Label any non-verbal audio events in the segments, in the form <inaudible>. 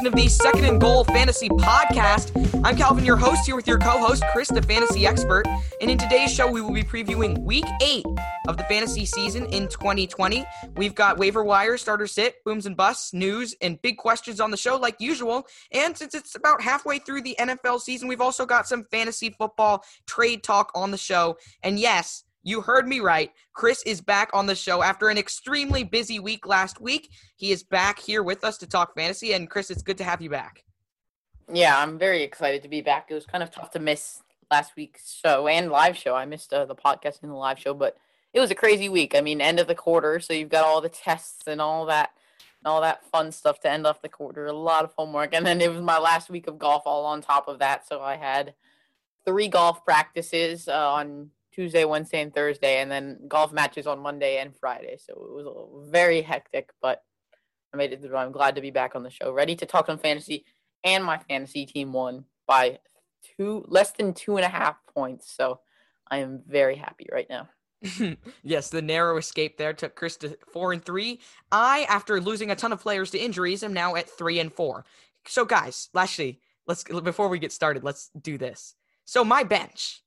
edition of the Second and Goal Fantasy Podcast. I'm Calvin, your host, here with your co host, Chris, the fantasy expert. And in today's show, we will be previewing week eight of the fantasy season in 2020. We've got waiver wire, starter sit, booms and busts, news, and big questions on the show, like usual. And since it's about halfway through the NFL season, we've also got some fantasy football trade talk on the show. And yes, you heard me right. Chris is back on the show after an extremely busy week last week. He is back here with us to talk fantasy. And Chris, it's good to have you back. Yeah, I'm very excited to be back. It was kind of tough to miss last week's show and live show. I missed uh, the podcast and the live show, but it was a crazy week. I mean, end of the quarter, so you've got all the tests and all that and all that fun stuff to end off the quarter. A lot of homework, and then it was my last week of golf all on top of that. So I had three golf practices uh, on Tuesday, Wednesday, and Thursday, and then golf matches on Monday and Friday. So it was very hectic, but I made it through. I'm glad to be back on the show, ready to talk some fantasy. And my fantasy team won by two less than two and a half points. So I am very happy right now. <laughs> yes, the narrow escape there took Chris to four and three. I, after losing a ton of players to injuries, am now at three and four. So, guys, actually, let's before we get started, let's do this. So, my bench: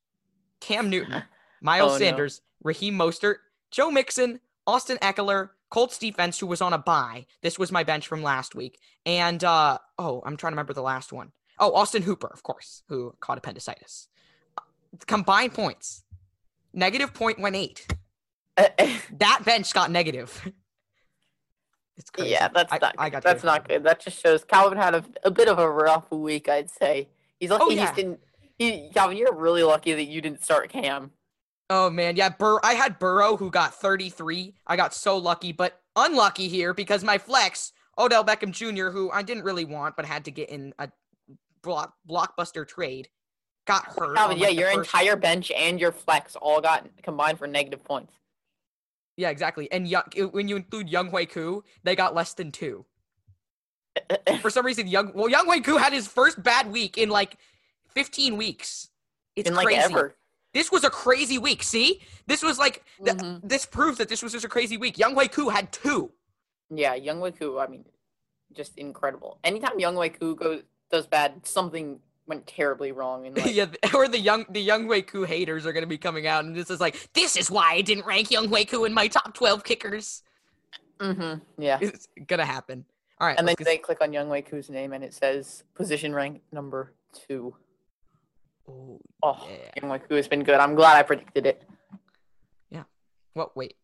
Cam Newton, <laughs> Miles oh, Sanders, no. Raheem Mostert, Joe Mixon, Austin Ekeler, Colts defense, who was on a bye. This was my bench from last week. And uh, oh, I'm trying to remember the last one. Oh, Austin Hooper, of course, who caught appendicitis. Combined points, negative 0.18. <laughs> that bench got negative. <laughs> It's crazy. Yeah, that's not. I, got that's not good. That just shows Calvin had a, a bit of a rough week. I'd say he's lucky oh, yeah. he didn't. He, Calvin, you're really lucky that you didn't start Cam. Oh man, yeah, Bur- I had Burrow who got 33. I got so lucky, but unlucky here because my flex, Odell Beckham Jr., who I didn't really want but had to get in a block- blockbuster trade, got hurt. Calvin, yeah, like your entire bench and your flex all got combined for negative points. Yeah, exactly. And when you include Young Younghoe Koo, they got less than two. <laughs> for some reason, Young well, Young Younghoe Koo had his first bad week in like 15 weeks. It's in crazy. Like ever. This was a crazy week. See, this was like th- mm-hmm. this proves that this was just a crazy week. Younghoe Koo had two. Yeah, Younghoe Koo. I mean, just incredible. Anytime Younghoe Koo goes does bad, something went terribly wrong. And <laughs> like, yeah, or the young the Younghoe Koo haters are going to be coming out, and this is like, this is why I didn't rank Younghoe Koo in my top twelve kickers. Mm-hmm. Yeah, it's gonna happen. All right, and then they click on Younghoe Koo's name, and it says position rank number two. Oh, oh yeah. Has been good. I'm glad I predicted it. Yeah. Well, wait.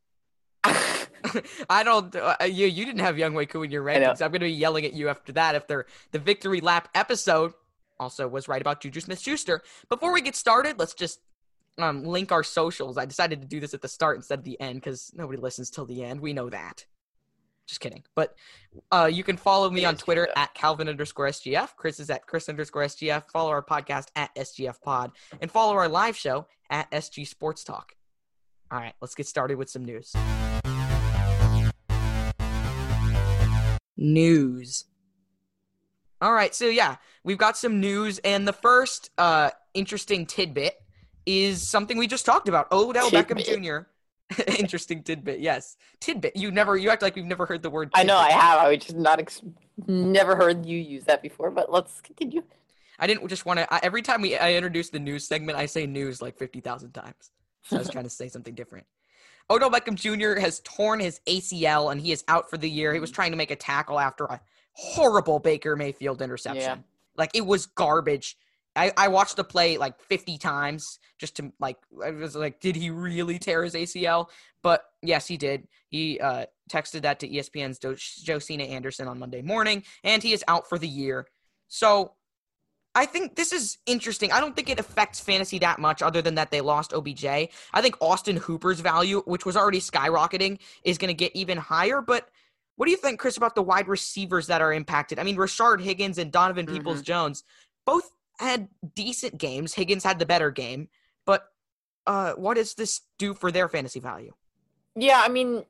<laughs> <laughs> I don't. Uh, you you didn't have Young Koo in your rankings. I'm going to be yelling at you after that. If they're the victory lap episode also was right about Juju Smith Schuster. Before we get started, let's just um, link our socials. I decided to do this at the start instead of the end because nobody listens till the end. We know that. Just kidding. But uh, you can follow me on Twitter at Calvin underscore SGF. Chris is at Chris underscore SGF. Follow our podcast at SGF Pod. And follow our live show at SG Sports Talk. All right, let's get started with some news. News. All right, so yeah, we've got some news, and the first uh, interesting tidbit is something we just talked about. Odell. Beckham Jr. <laughs> Interesting tidbit. Yes, tidbit. You never. You act like we've never heard the word. Tidbit. I know I have. I just not ex- never heard you use that before. But let's continue. I didn't just want to. Every time we I introduce the news segment, I say news like fifty thousand times. So I was trying to say something different. Odell Beckham Jr. has torn his ACL and he is out for the year. He was trying to make a tackle after a horrible Baker Mayfield interception. Yeah. Like it was garbage. I, I watched the play like 50 times just to like I was like, did he really tear his ACL? But yes, he did. He uh, texted that to ESPN's Do- Josina Anderson on Monday morning, and he is out for the year. So I think this is interesting. I don't think it affects fantasy that much, other than that they lost OBJ. I think Austin Hooper's value, which was already skyrocketing, is going to get even higher. But what do you think, Chris, about the wide receivers that are impacted? I mean, Rashard Higgins and Donovan mm-hmm. Peoples Jones both had decent games. Higgins had the better game, but uh, what does this do for their fantasy value? Yeah, I mean,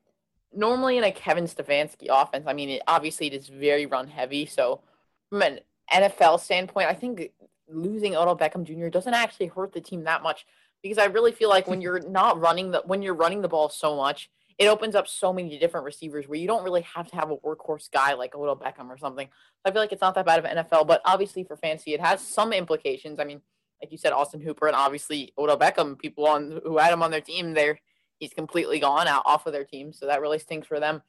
normally in a Kevin Stefanski offense, I mean, it, obviously it is very run heavy. So from an NFL standpoint, I think losing Odell Beckham Jr. doesn't actually hurt the team that much because I really feel like when you're not running the when you're running the ball so much, it opens up so many different receivers where you don't really have to have a workhorse guy like Odell Beckham or something. So I feel like it's not that bad of an NFL, but obviously for fantasy, it has some implications. I mean, like you said, Austin Hooper and obviously Odell Beckham, people on who had him on their team, there he's completely gone out off of their team, so that really stinks for them.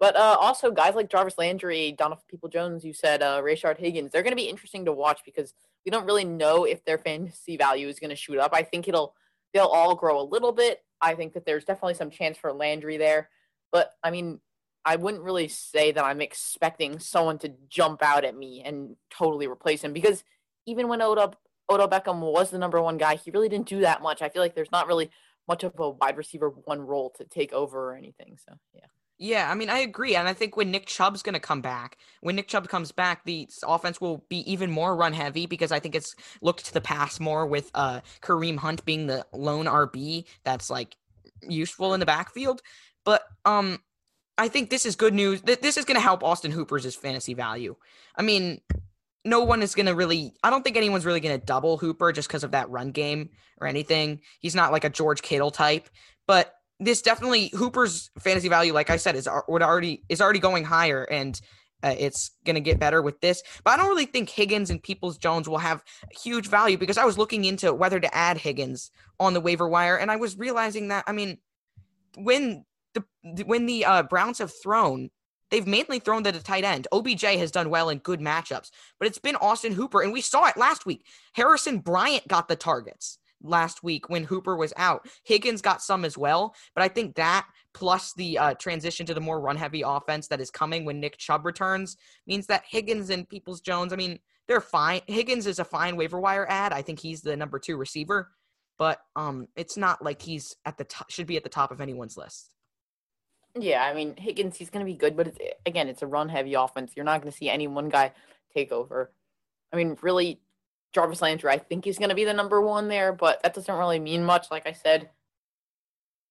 But uh, also guys like Jarvis Landry, Donovan People Jones, you said uh, Rashard Higgins, they're going to be interesting to watch because we don't really know if their fantasy value is going to shoot up. I think it'll they'll all grow a little bit. I think that there's definitely some chance for Landry there, but I mean, I wouldn't really say that I'm expecting someone to jump out at me and totally replace him because even when Odell Odell Beckham was the number one guy, he really didn't do that much. I feel like there's not really much of a wide receiver one role to take over or anything. So yeah. Yeah, I mean, I agree. And I think when Nick Chubb's going to come back, when Nick Chubb comes back, the offense will be even more run heavy because I think it's looked to the pass more with uh, Kareem Hunt being the lone RB that's like useful in the backfield. But um, I think this is good news. This is going to help Austin Hooper's fantasy value. I mean, no one is going to really, I don't think anyone's really going to double Hooper just because of that run game or anything. He's not like a George Kittle type, but this definitely Hooper's fantasy value, like I said, is would already is already going higher, and uh, it's gonna get better with this. But I don't really think Higgins and Peoples Jones will have huge value because I was looking into whether to add Higgins on the waiver wire, and I was realizing that I mean, when the when the uh, Browns have thrown, they've mainly thrown to the tight end. OBJ has done well in good matchups, but it's been Austin Hooper, and we saw it last week. Harrison Bryant got the targets last week when Hooper was out. Higgins got some as well, but I think that plus the uh, transition to the more run heavy offense that is coming when Nick Chubb returns means that Higgins and Peoples Jones, I mean, they're fine. Higgins is a fine waiver wire ad. I think he's the number two receiver, but um, it's not like he's at the top, should be at the top of anyone's list. Yeah, I mean Higgins, he's going to be good, but it's, again, it's a run heavy offense. You're not going to see any one guy take over. I mean, really, Jarvis Landry, I think he's going to be the number one there, but that doesn't really mean much. Like I said,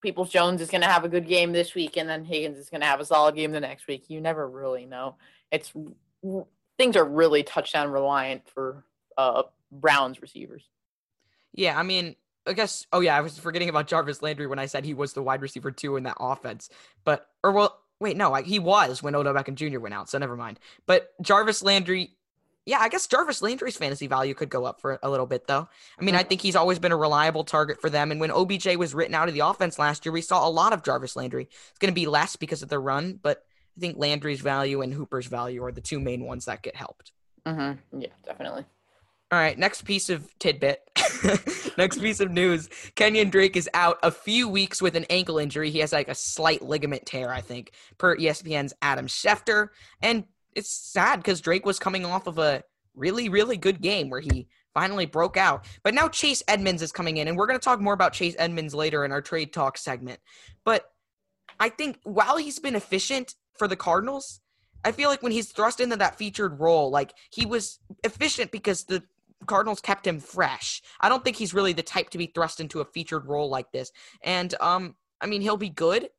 Peoples Jones is going to have a good game this week, and then Higgins is going to have a solid game the next week. You never really know. It's things are really touchdown reliant for uh, Browns receivers. Yeah, I mean, I guess. Oh yeah, I was forgetting about Jarvis Landry when I said he was the wide receiver two in that offense. But or well, wait, no, I, he was when Odell Beckham Jr. went out, so never mind. But Jarvis Landry yeah, I guess Jarvis Landry's fantasy value could go up for a little bit, though. I mean, I think he's always been a reliable target for them. And when OBJ was written out of the offense last year, we saw a lot of Jarvis Landry. It's going to be less because of the run, but I think Landry's value and Hooper's value are the two main ones that get helped. Mm-hmm. Yeah, definitely. All right, next piece of tidbit. <laughs> next piece of news. Kenyan Drake is out a few weeks with an ankle injury. He has like a slight ligament tear, I think, per ESPN's Adam Schefter. And it's sad because Drake was coming off of a really, really good game where he finally broke out. But now Chase Edmonds is coming in, and we're going to talk more about Chase Edmonds later in our trade talk segment. But I think while he's been efficient for the Cardinals, I feel like when he's thrust into that featured role, like he was efficient because the Cardinals kept him fresh. I don't think he's really the type to be thrust into a featured role like this. And um, I mean, he'll be good,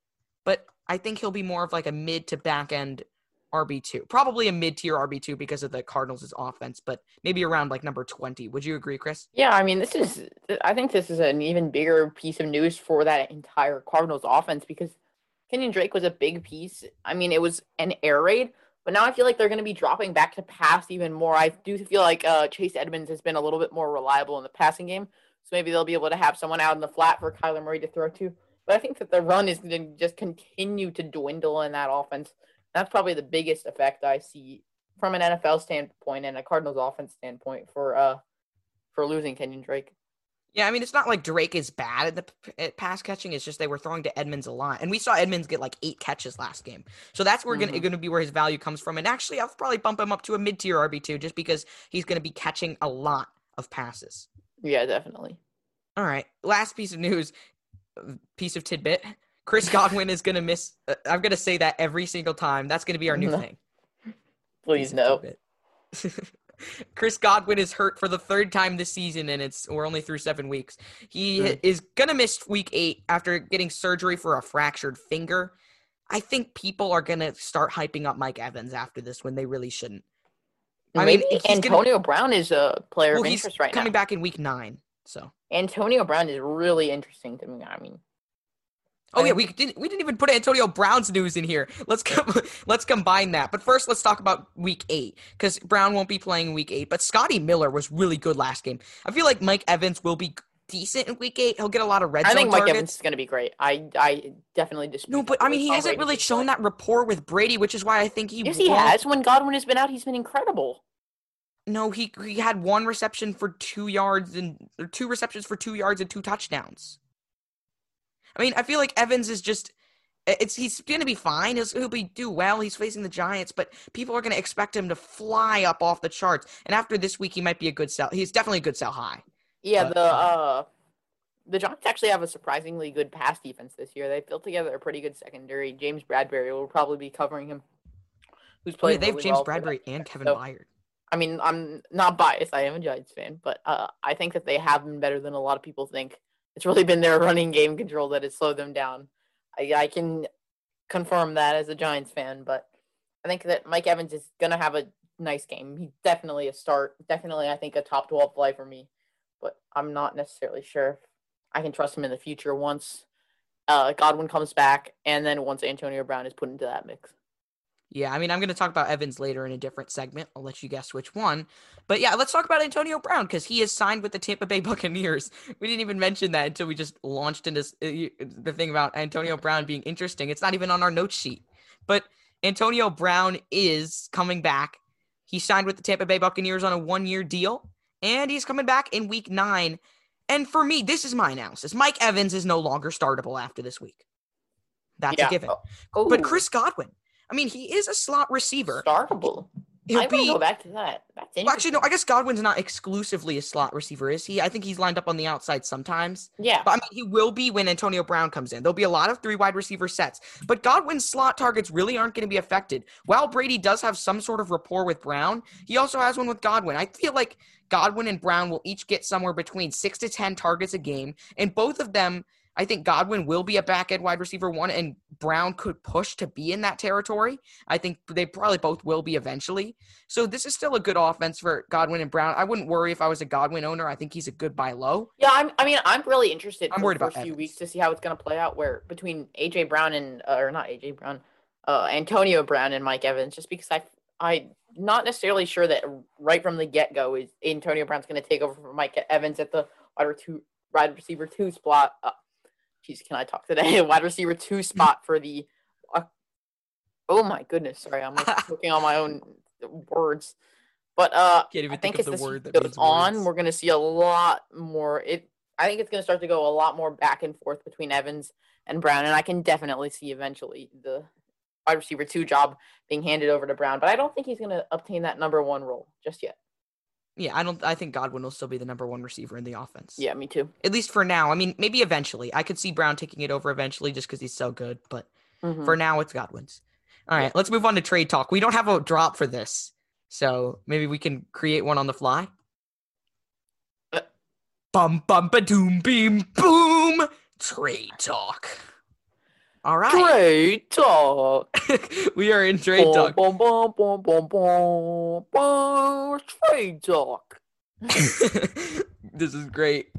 but I think he'll be more of like a mid to back end RB2. Probably a mid tier RB2 because of the Cardinals' offense, but maybe around like number 20. Would you agree, Chris? Yeah, I mean, this is, I think this is an even bigger piece of news for that entire Cardinals offense because Kenyan Drake was a big piece. I mean, it was an air raid, but now I feel like they're going to be dropping back to pass even more. I do feel like uh, Chase Edmonds has been a little bit more reliable in the passing game. So maybe they'll be able to have someone out in the flat for Kyler Murray to throw to. But I think that the run is going to just continue to dwindle in that offense. That's probably the biggest effect I see from an NFL standpoint and a Cardinals offense standpoint for uh for losing Kenyan Drake. Yeah, I mean it's not like Drake is bad at the at pass catching. It's just they were throwing to Edmonds a lot, and we saw Edmonds get like eight catches last game. So that's where mm-hmm. going to be where his value comes from. And actually, I'll probably bump him up to a mid tier RB two just because he's going to be catching a lot of passes. Yeah, definitely. All right, last piece of news, piece of tidbit. Chris Godwin is going to miss. Uh, I'm going to say that every single time. That's going to be our new thing. Please no. <laughs> Chris Godwin is hurt for the third time this season, and it's we're only through seven weeks. He mm. is gonna miss week eight after getting surgery for a fractured finger. I think people are gonna start hyping up Mike Evans after this when they really shouldn't. I Maybe mean, Antonio gonna, Brown is a player well, of interest right coming now. Coming back in week nine, so Antonio Brown is really interesting to me. I mean, Oh yeah, we didn't we didn't even put Antonio Brown's news in here. Let's com- <laughs> let's combine that. But first, let's talk about Week Eight because Brown won't be playing Week Eight. But Scotty Miller was really good last game. I feel like Mike Evans will be decent in Week Eight. He'll get a lot of red I zone think Mike targets. Evans is going to be great. I I definitely dispute. No, but I mean, he hasn't really shown that rapport with Brady, which is why I think he. Yes, he has. When Godwin has been out, he's been incredible. No, he he had one reception for two yards and or two receptions for two yards and two touchdowns. I mean, I feel like Evans is just. It's he's gonna be fine. He'll, he'll be do well. He's facing the Giants, but people are gonna expect him to fly up off the charts. And after this week, he might be a good sell. He's definitely a good sell high. Yeah, the uh, the Giants actually have a surprisingly good pass defense this year. They've built together a pretty good secondary. James Bradberry will probably be covering him. Who's Oh, yeah, playing? they have really James well Bradberry and. Kevin So, Byard. I mean, I'm not biased. I am a Giants fan, but uh, I think that they have been better than a lot of people think. It's really been their running game control that has slowed them down. I, I can confirm that as a Giants fan, but I think that Mike Evans is going to have a nice game. He's definitely a start. Definitely, I think, a top 12 play for me, but I'm not necessarily sure I can trust him in the future once uh, Godwin comes back and then once Antonio Brown is put into that mix. Yeah, I mean, I'm going to talk about Evans later in a different segment. I'll let you guess which one. But yeah, let's talk about Antonio Brown because he is signed with the Tampa Bay <laughs> Buccaneers. We didn't even mention that until we just launched into uh, the thing about Antonio Brown being interesting. It's not even on our note sheet. But Antonio Brown is coming back. He signed with the Tampa Bay Buccaneers on a one year deal, and he's coming back in week nine. And for me, this is my analysis Mike Evans is no longer startable after this week. That's a given. Oh, But Chris Godwin, I mean, he is a slot receiver. startable. He'll I be. will go back to that. That's Well, actually, no. I guess Godwin's not exclusively a slot receiver, is he? I think he's lined up on the outside sometimes. Yeah. But I mean, he will be when Antonio Brown comes in. There'll be a lot of three wide receiver sets. But Godwin's slot targets really aren't going to be affected. While Brady does have some sort of rapport with Brown, he also has one with Godwin. I feel like Godwin and Brown will each get somewhere between six to 10 targets a game. And both of them, I think Godwin will be a back end wide receiver one, and Brown could push to be in that territory. I think they probably both will be eventually. So this is still a good offense for Godwin and Brown. I wouldn't worry if I was a Godwin owner. I think he's a good buy low. Yeah, I'm, I mean, I'm really interested I'm worried the about first few weeks to see how it's going to play out. Where between AJ Brown and uh, or not AJ Brown, uh, Antonio Brown and Mike Evans, just because I I not necessarily sure that right from the get go is Antonio Brown's going to take over for Mike Evans at the wide receiver wide receiver two spot. Uh, Jeez, can I talk today? <laughs> wide receiver two spot for the. Uh, oh my goodness! Sorry, I'm like <laughs> looking on my own words. But uh, Can't even I think think this the word that goes on, words. we're going to see a lot more. It. I think it's going to start to go a lot more back and forth between Evans and Brown, and I can definitely see eventually the wide receiver two job being handed over to Brown. But I don't think he's going to obtain that number one role just yet. Yeah, I don't. I think Godwin will still be the number one receiver in the offense. Yeah, me too. at least for now. I mean, maybe eventually. I could see Brown taking it over eventually, just because he's so good. But Mhm. for now, it's Godwin's. All right, let's move on to trade talk. We don't have a drop for this, so maybe we can create one on the fly. Uh. Bum bum ba doom beam boom. Trade talk. All right, Trade talk. <laughs> we are in trade talk. Boom, boom, boom, boom, boom, boom. Trade talk. <laughs> this is great.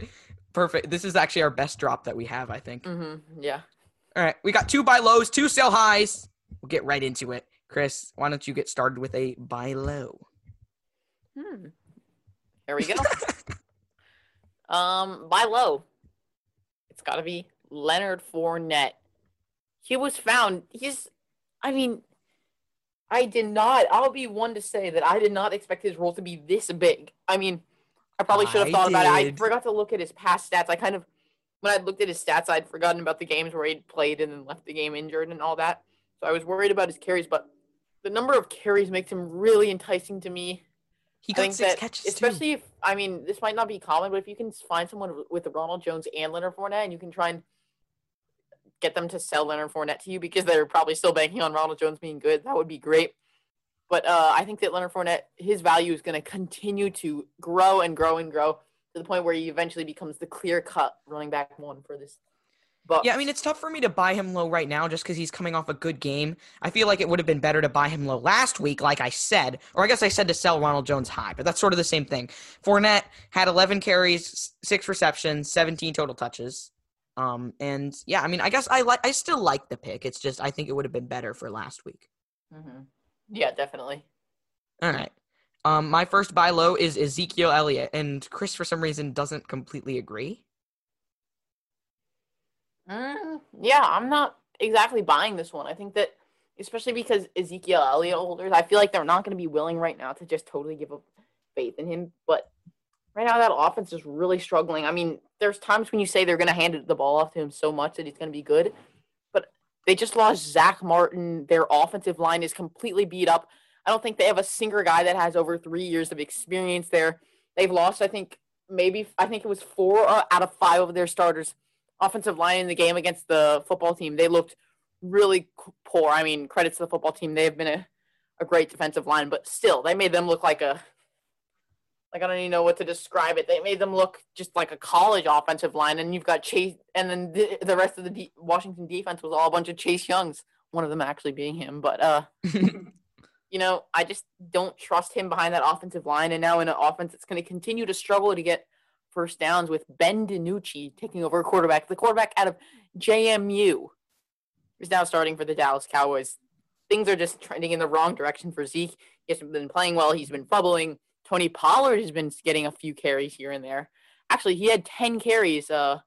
Perfect. This is actually our best drop that we have, I think. hmm Yeah. All right, we got two buy lows, two sell highs. We'll get right into it. Chris, why don't you get started with a buy low? Hmm. Here we go. <laughs> um, buy low. It's got to be Leonard Fournette. He was found. He's. I mean, I did not. I'll be one to say that I did not expect his role to be this big. I mean, I probably should have I thought about it. I forgot to look at his past stats. I kind of, when I looked at his stats, I'd forgotten about the games where he'd played and then left the game injured and all that. So I was worried about his carries, but the number of carries makes him really enticing to me. He got six catches especially if I mean this might not be common, but if you can find someone with Ronald Jones and Leonard Fournette, and you can try and get them to sell Leonard Fournette to you because they're probably still banking on Ronald Jones being good, that would be great. But uh, I think that Leonard Fournette, his value is going to continue to grow and grow and grow to the point where he eventually becomes the clear cut running back one for this. But Yeah, I mean, it's tough for me to buy him low right now just because he's coming off a good game. I feel like it would have been better to buy him low last week, like I said, or I guess I said to sell Ronald Jones high, but that's sort of the same thing. Fournette had 11 carries, six receptions, 17 total touches. Um, and yeah, I mean, I guess I like, I still like the pick. It's just I think it would have been better for last week. Mm-hmm. Yeah, definitely. All right. Um, my first buy low is Ezekiel Elliott, and Chris for some reason doesn't completely agree. Mm, yeah, I'm not exactly buying this one. I think that, especially because Ezekiel Elliott holders, I feel like they're not going to be willing right now to just totally give up faith in him. But right now, that offense is really struggling. I mean, there's times when you say they're going to hand the ball off to him so much that he's going to be good, but they just lost Zack Martin. Their offensive line is completely beat up. I don't think they have a single guy that has over three years of experience there. They've lost, I think, maybe I think it was four out of five of their starters offensive line in the game against the football team. They looked really poor. I mean, credit to the football team. They have been a, a great defensive line, but still, they made them look like a like I don't even know what to describe it. They made them look just like a college offensive line, and you've got Chase, and then the, the rest of the D- Washington defense was all a bunch of Chase Youngs. One of them actually being him, but uh, <laughs> you know, I just don't trust him behind that offensive line. And now in an offense that's going to continue to struggle to get first downs with Ben DiNucci taking over quarterback. The quarterback out of JMU is now starting for the Dallas Cowboys. Things are just trending in the wrong direction for Zeke. He hasn't been playing well. He's been bubbling. Tony Pollard has been getting a few carries here and there. Actually, he had 10 carries uh,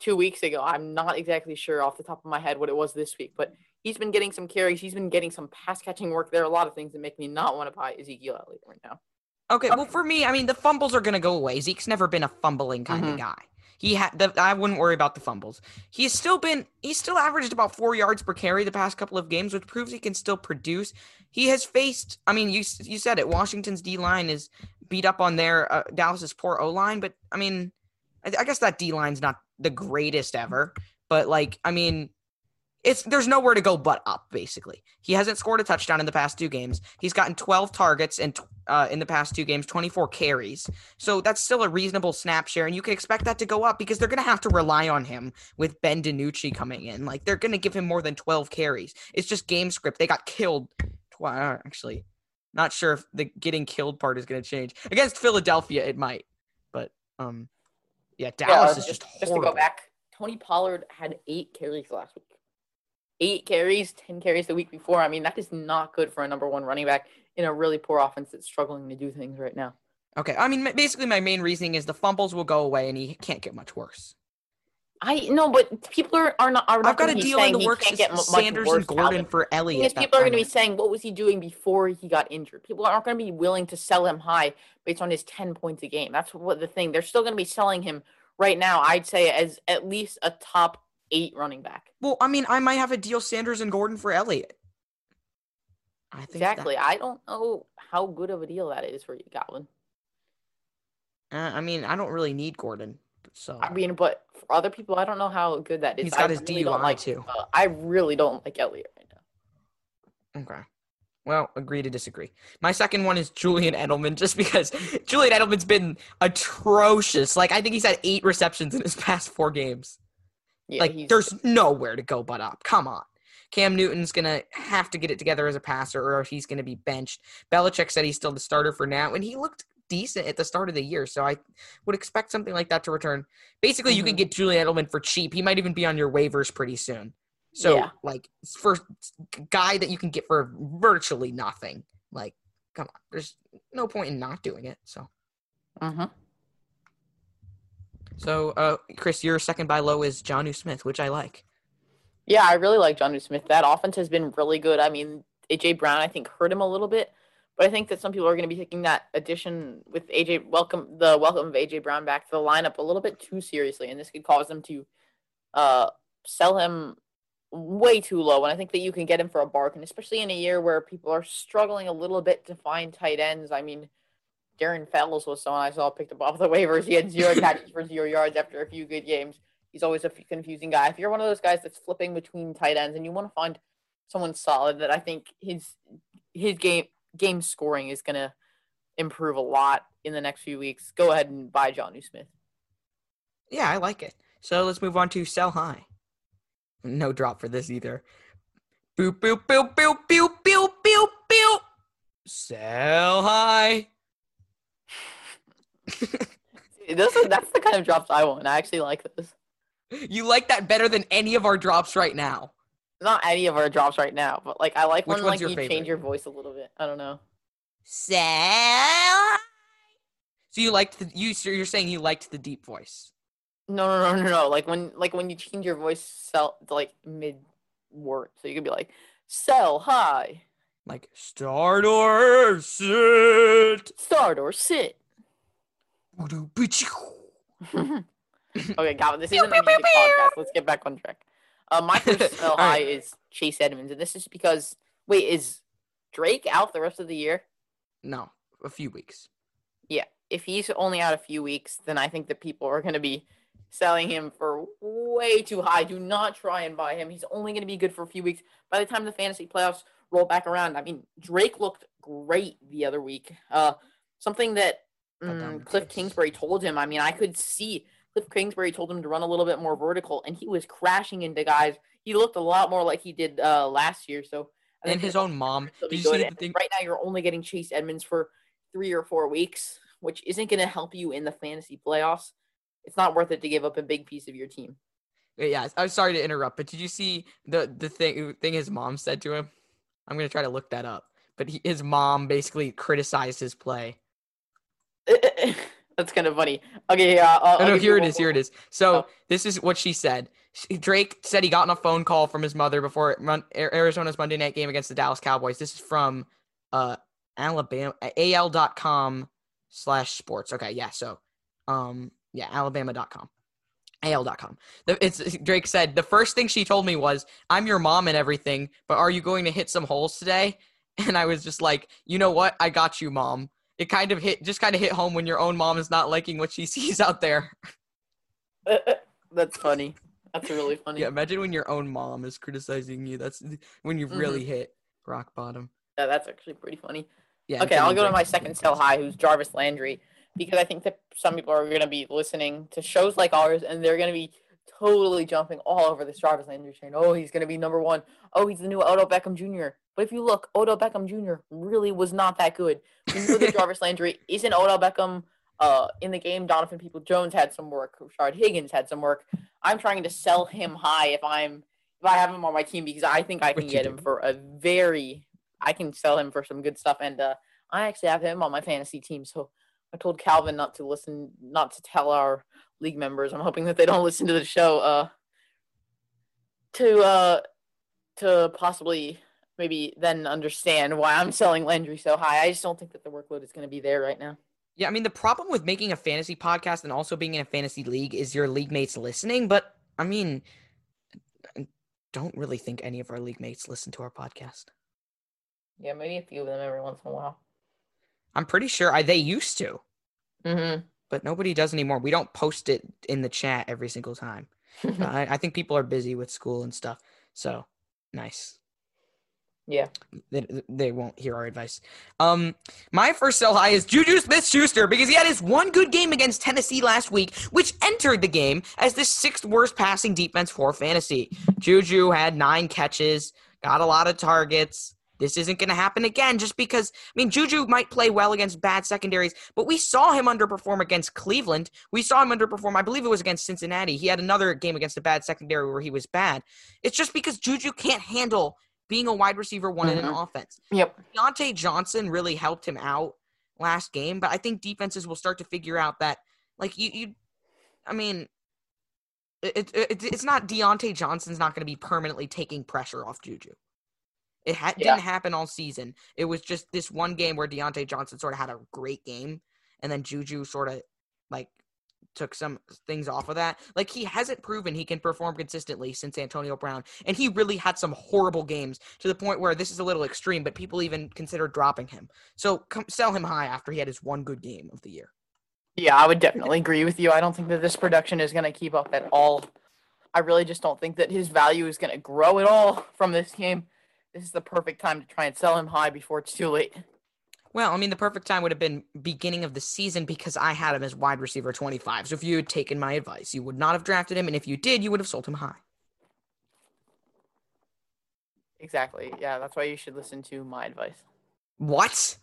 two weeks ago. I'm not exactly sure off the top of my head what it was this week, but he's been getting some carries. He's been getting some pass catching work. There are a lot of things that make me not want to buy Ezekiel Elliott right now. Okay, well for me, I mean the fumbles are gonna go away. Zeke's never been a fumbling kind Mhm. of guy. He had the I wouldn't worry about the fumbles. He's still been he's still averaged about four yards per carry the past couple of games, which proves he can still produce. He has faced, I mean, you you said it. Washington's D line is beat up on their uh, Dallas's poor O line, but I mean, I, I guess that D line's not the greatest ever, but like, I mean, it's there's nowhere to go but up. Basically, he hasn't scored a touchdown in the past two games. He's gotten 12 targets and uh, in the past two games, 24 carries. So that's still a reasonable snap share, and you can expect that to go up because they're going to have to rely on him with Ben DiNucci coming in. Like they're going to give him more than 12 carries. It's just game script. They got killed. Actually, not sure if the getting killed part is going to change against Philadelphia. It might, but um, yeah, Dallas is just just to go back. Tony Pollard had eight carries last week. Eight carries, ten carries the week before. I mean, that is not good for a number one running back in a really poor offense that's struggling to do things right now. Okay, I mean, basically, my main reasoning is the fumbles will go away, and he can't get much worse. I know, but people are, are not. Are not I've got a deal in the he works. can't get mu- much Sanders and Gordon for Elliott. that people are going to be saying, "What was he doing before he got injured?" People aren't going to be willing to sell him high based on his ten points a game. That's what the thing. They're still going to be selling him right now. I'd say as at least a top eight running back. Well, I mean, I might have a deal Sanders and Gordon for Elliott. I think that- Exactly. I don't know how good of a deal that is for you, Goblin. uh, I mean, I don't really need Gordon, so I mean, but for other people, I don't know how good that is. He's got I his really DUI like, too. uh, I really don't like Elliott right now. okay. Well, agree to disagree. My second one is Julian Edelman, <laughs> just because Julian Edelman's been atrocious. Like, I think he's had eight receptions in his <laughs> past four games. Yeah, like, there's nowhere to go but up. Come on. Cam Newton's gonna have to get it together as a passer, or he's gonna be benched. Belichick said he's still the starter for now, and he looked decent at the start of the year, so I would expect something like that to return. Basically, you can get Julian Edelman for cheap. He might even be on your waivers pretty soon. So, Yeah. like, for guy that you can get for virtually nothing, like, come on, there's no point in not doing it. So, Mhm. So uh, Chris, your second buy low is Jonnu Smith, which I like. Yeah, I really like Jonnu Smith. That offense has been really good. I mean, AJ Brown, I think, hurt him a little bit, but I think that some people are going to be taking that addition with AJ welcome the welcome of AJ Brown back to the lineup a little bit too seriously, and this could cause them to uh, sell him way too low. And I think that you can get him for a bargain, especially in a year where people are struggling a little bit to find tight ends. I mean. Darren Fells was someone I saw picked up off the waivers. He had zero <laughs> catches for zero yards after a few good games he's always a confusing guy. If you're one of those guys that's flipping between tight ends and you want to find someone solid, that I think his his game game scoring is gonna improve a lot in the next few weeks. Go ahead and buy Jonnu Smith. Yeah, I like it. So let's move on to sell high. No drop for this either. Boop boop boop boop boop boop boop boop. Sell high. <laughs> This is, that's the kind of drops I want. I actually like this. You like that better than any of our drops right now. Not any of our drops right now, but like I like Which when like you favorite? change your voice a little bit. I don't know. Sell. So you liked the you so you're saying you liked the deep voice. No, no, no, no, no. Like when like when you change your voice sell like mid word, so you could be like sell high, Like start or sit. start or sit. All <laughs> okay, Calvin, this isn't a music podcast. Let's get back on track. Uh, my <laughs> first sell high right. is Chase Edmonds, and this is because wait, is Drake out the rest of the year? No, a few weeks. Yeah, if he's only out a few weeks, then I think that people are going to be selling him for way too high. Do not try and buy him. He's only going to be good for a few weeks. By the time the fantasy playoffs roll back around, I mean, Drake looked great the other week. Uh, something that Cut down mm, Cliff. Kingsbury told him. I mean, I could see Cliff Kingsbury told him to run a little bit more vertical, and he was crashing into guys. He looked a lot more like he did uh, last year. So, I And his own mom. Did you see the thing? Right now, you're only getting Chase Edmonds for three or four weeks, which isn't going to help you in the fantasy playoffs. It's not worth it to give up a big piece of your team. Yeah, I'm sorry to interrupt, but did you see the the thing thing his mom said to him? I'm gonna try to look that up. But he, his mom basically criticized his play. <laughs> That's kind of funny. Okay, yeah. No, here it is. Here it is. So Oh. this is what she said. She- Drake said he got on a phone call from his mother before Arizona's Monday night game against the Dallas Cowboys. This is from uh Alabama al.com slash sports. Okay, yeah. So um yeah, alabama.com. al.com. The- It's Drake said the first thing she told me was, "I'm your mom and everything, but are you going to hit some holes today?" <laughs> And I was just like, "You know what? I got you, mom." It kind of hit just kind of hit home when your own mom is not liking what she <laughs> sees out there. <laughs> That's funny. That's really funny. Yeah, imagine when your own mom is criticizing you. That's when you've really mm-hmm. hit rock bottom. Yeah, that's actually pretty funny. Yeah. Okay, I'll go to my second sell high, who's Jarvis Landry, because I think that some people are going to be listening to shows like ours, and they're going to be totally jumping all over this Jarvis Landry train. Oh, he's going to be number one. Oh, he's the new Odell Beckham Jr. But if you look, Odell Beckham Jr. really was not that good. We know that <laughs> Jarvis Landry isn't Odell Beckham. Uh, in the game, Donovan People Jones had some work. Rashard Higgins had some work. I'm trying to sell him high if I'm if I have him on my team because I think I can get him for a very I can sell him for some good stuff and uh I actually have him on my fantasy team so I told Calvin not to listen not to tell our league members. I'm hoping that they don't <laughs> listen to the show uh to uh to possibly maybe then understand why I'm selling Landry so high. I just don't think that the workload is going to be there right now. Yeah, I mean the problem with making a fantasy podcast and also being in a fantasy league is your league mates listening. But I mean, I don't really think any of our league mates listen to our podcast. yeah maybe a few of them every once in a while. I'm pretty sure I, they used to, mhm but nobody does anymore. We don't post it in the chat every single time. Uh, <laughs> I, I think people are busy with school and stuff. So nice. yeah they, they won't hear our advice. Um, my first sell high is Juju Smith Schuster because he had his one good game against Tennessee last week, which entered the game as the sixth worst passing defense for fantasy. Juju had nine catches, got a lot of targets. This isn't going to happen again just because, I mean, Juju might play well against bad secondaries, but we saw him underperform against Cleveland. We saw him underperform, I believe it was against Cincinnati. He had another game against a bad secondary where he was bad. It's just because Juju can't handle being a wide receiver one in an mm-hmm. offense. yep Diontae Johnson really helped him out last game, but I think defenses will start to figure out that, like you, you, I mean, it, it, it's not Diontae Johnson's not going to be permanently taking pressure off Juju. It ha- Yeah. didn't happen all season. It was just this one game where Diontae Johnson sort of had a great game, and then Juju sort of like took some things off of that. Like he hasn't proven he can perform consistently since Antonio Brown, and he really had some horrible games to the point where this is a little extreme, but people even consider dropping him. So come, sell him high after he had his one good game of the year. Yeah, I would definitely agree with you. I don't think that this production is going to keep up at all. I really just don't think that his value is going to grow at all from this game. This is the perfect time to try and sell him high before it's too late. Well, I mean, the perfect time would have been beginning of the season because I had him as wide receiver 25. So if you had taken my advice, you would not have drafted him, and if you did, you would have sold him high. Exactly. Yeah, that's why you should listen to my advice. What?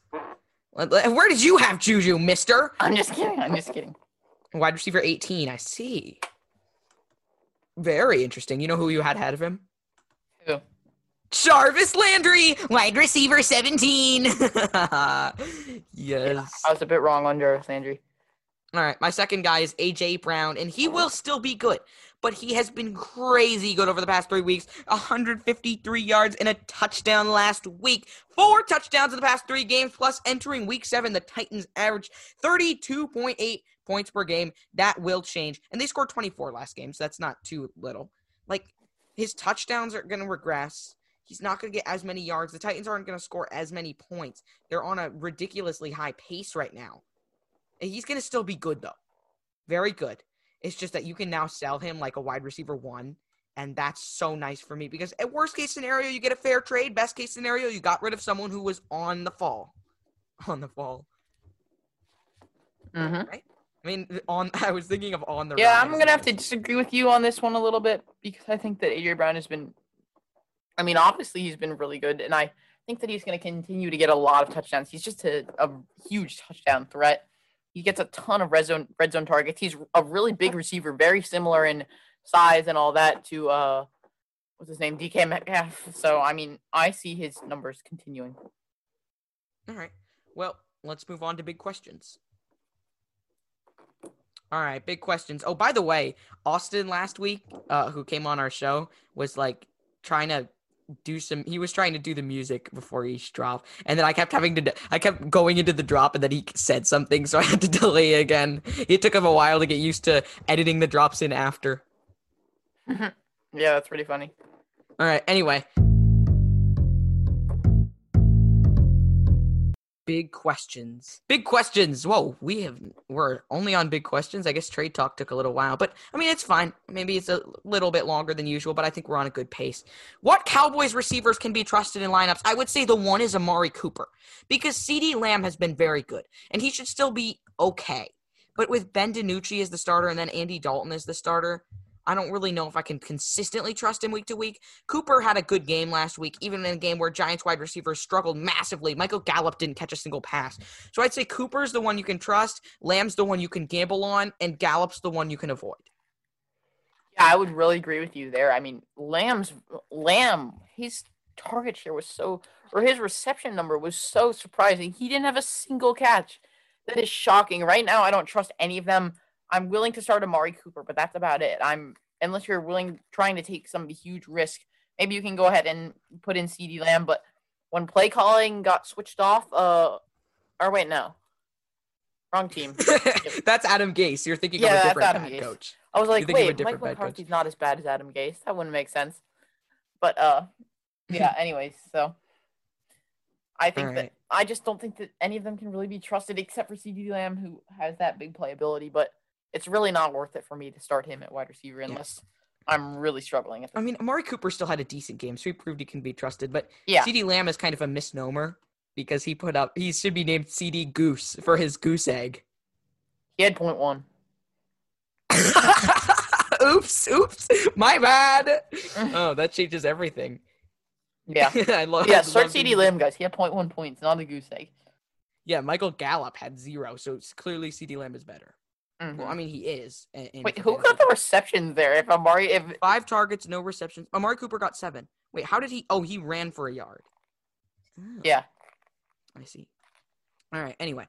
Where did you have Juju, mister? I'm just kidding. I'm just kidding. Wide receiver 18, I see. Very interesting. You know who you had ahead of him? Jarvis Landry, wide receiver 17. <laughs> yes. I was a bit wrong on Jarvis Landry. All right, my second guy is AJ Brown, and he will still be good, but he has been crazy good over the past three weeks. 153 yards and a touchdown last week, four touchdowns in the past three games. Plus, entering week seven, the Titans averaged 32.8 points per game. That will change, and they scored 24 last game, so that's not too little. Like his touchdowns are going to regress. He's not going to get as many yards. The Titans aren't going to score as many points. They're on a ridiculously high pace right now. He's going to still be good, though. Very good. It's just that you can now sell him like a wide receiver one. And that's so nice for me because at worst case scenario, you get a fair trade. Best case scenario, you got rid of someone who was on the fall. <laughs> On the fall. Mm-hmm. Right? I mean, on. <laughs> I was thinking of on the. Yeah, rise. I'm gonna have to disagree with you on this one a little bit because I think that AJ Brown has been. I mean, obviously he's been really good, and I think that he's going to continue to get a lot of touchdowns. He's just a, a huge touchdown threat. He gets a ton of red zone red zone targets. He's a really big receiver, very similar in size and all that to uh, what's his name, DK Metcalf. So I mean, I see his numbers continuing. All right. Well, let's move on to big questions. All right, big questions. Oh, by the way, Austin last week, uh, who came on our show, was like trying to do some. He was trying to do the music before each drop, and then I kept having to. I kept going into the drop, and then he said something, so I had to <laughs> delay again. It took him a while to get used to editing the drops in after. <laughs> yeah, that's pretty funny. All right. Anyway. Big questions. Big questions. Whoa, we have we're only on big questions. I guess trade talk took a little while, but I mean it's fine. Maybe it's a little bit longer than usual, but I think we're on a good pace. What Cowboys receivers can be trusted in lineups? I would say the one is Amari Cooper because CeeDee Lamb has been very good and he should still be okay. But with Ben DiNucci as the starter and then Andy Dalton as the starter, I don't really know if I can consistently trust him week to week. Cooper had a good game last week, even in a game where Giants wide receivers struggled massively. Michael Gallup didn't catch a single pass. So I'd say Cooper's the one you can trust, Lamb's the one you can gamble on, and Gallup's the one you can avoid. Yeah, I would really agree with you there. I mean, Lamb's Lamb, his target share was so, or his reception number was so surprising. He didn't have a single catch. That is shocking. Right now, I don't trust any of them. I'm willing to start Amari Cooper, but that's about it. I'm unless you're willing trying to take some huge risk. Maybe you can go ahead and put in CeeDee Lamb, but when play calling got switched off, uh, or wait, no, wrong team. <laughs> That's Adam Gase. You're thinking Yeah, of a that's different Adam Gase. coach. I was like, thinking of a wait, Mike bad coach. McCarthy's not as bad as Adam Gase. That wouldn't make sense. But uh, yeah. <laughs> anyways, so I think that I just don't think that any of them can really be trusted except for CeeDee Lamb, who has that big playability. But it's really not worth it for me to start him at wide receiver unless I'm really struggling at I mean, Amari Cooper still had a decent game, so he proved he can be trusted. But Yeah. CeeDee Lamb is kind of a misnomer because he put up, he should be named CD Goose for his goose egg. He had point one. <laughs> oops, oops, my bad. <laughs> Oh, that changes everything. Yeah. <laughs> I love. Yeah, start CeeDee Lamb, guys. He had point one points, not a goose egg. Yeah, Michael Gallup had zero, so it's clearly CeeDee Lamb is better. Mhm. Well, I mean, he is. in- in Wait, who got the receptions there? If Amari, if Five targets, no receptions. Amari Cooper got seven. Wait, how did he? Oh, he ran for a yard. Oh, yeah, I see. All right. Anyway,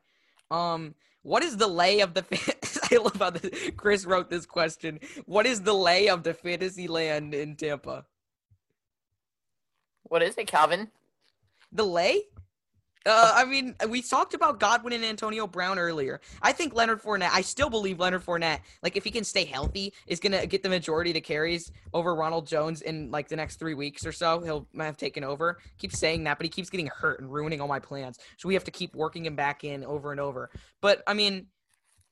um, what is the lay of the? <laughs> <laughs> I love how the, Chris wrote this question. What is the lay of the fantasy land in Tampa? what is it, Calvin? The lay? Uh, I mean, we talked about Godwin and Antonio Brown earlier. I think Leonard Fournette. I still believe Leonard Fournette, like if he can stay healthy, is gonna get the majority of the carries over Ronald Jones in like the next three weeks or so. He'll have taken over. Keep saying that, but he keeps getting hurt and ruining all my plans. So we have to keep working him back in over and over. But I mean,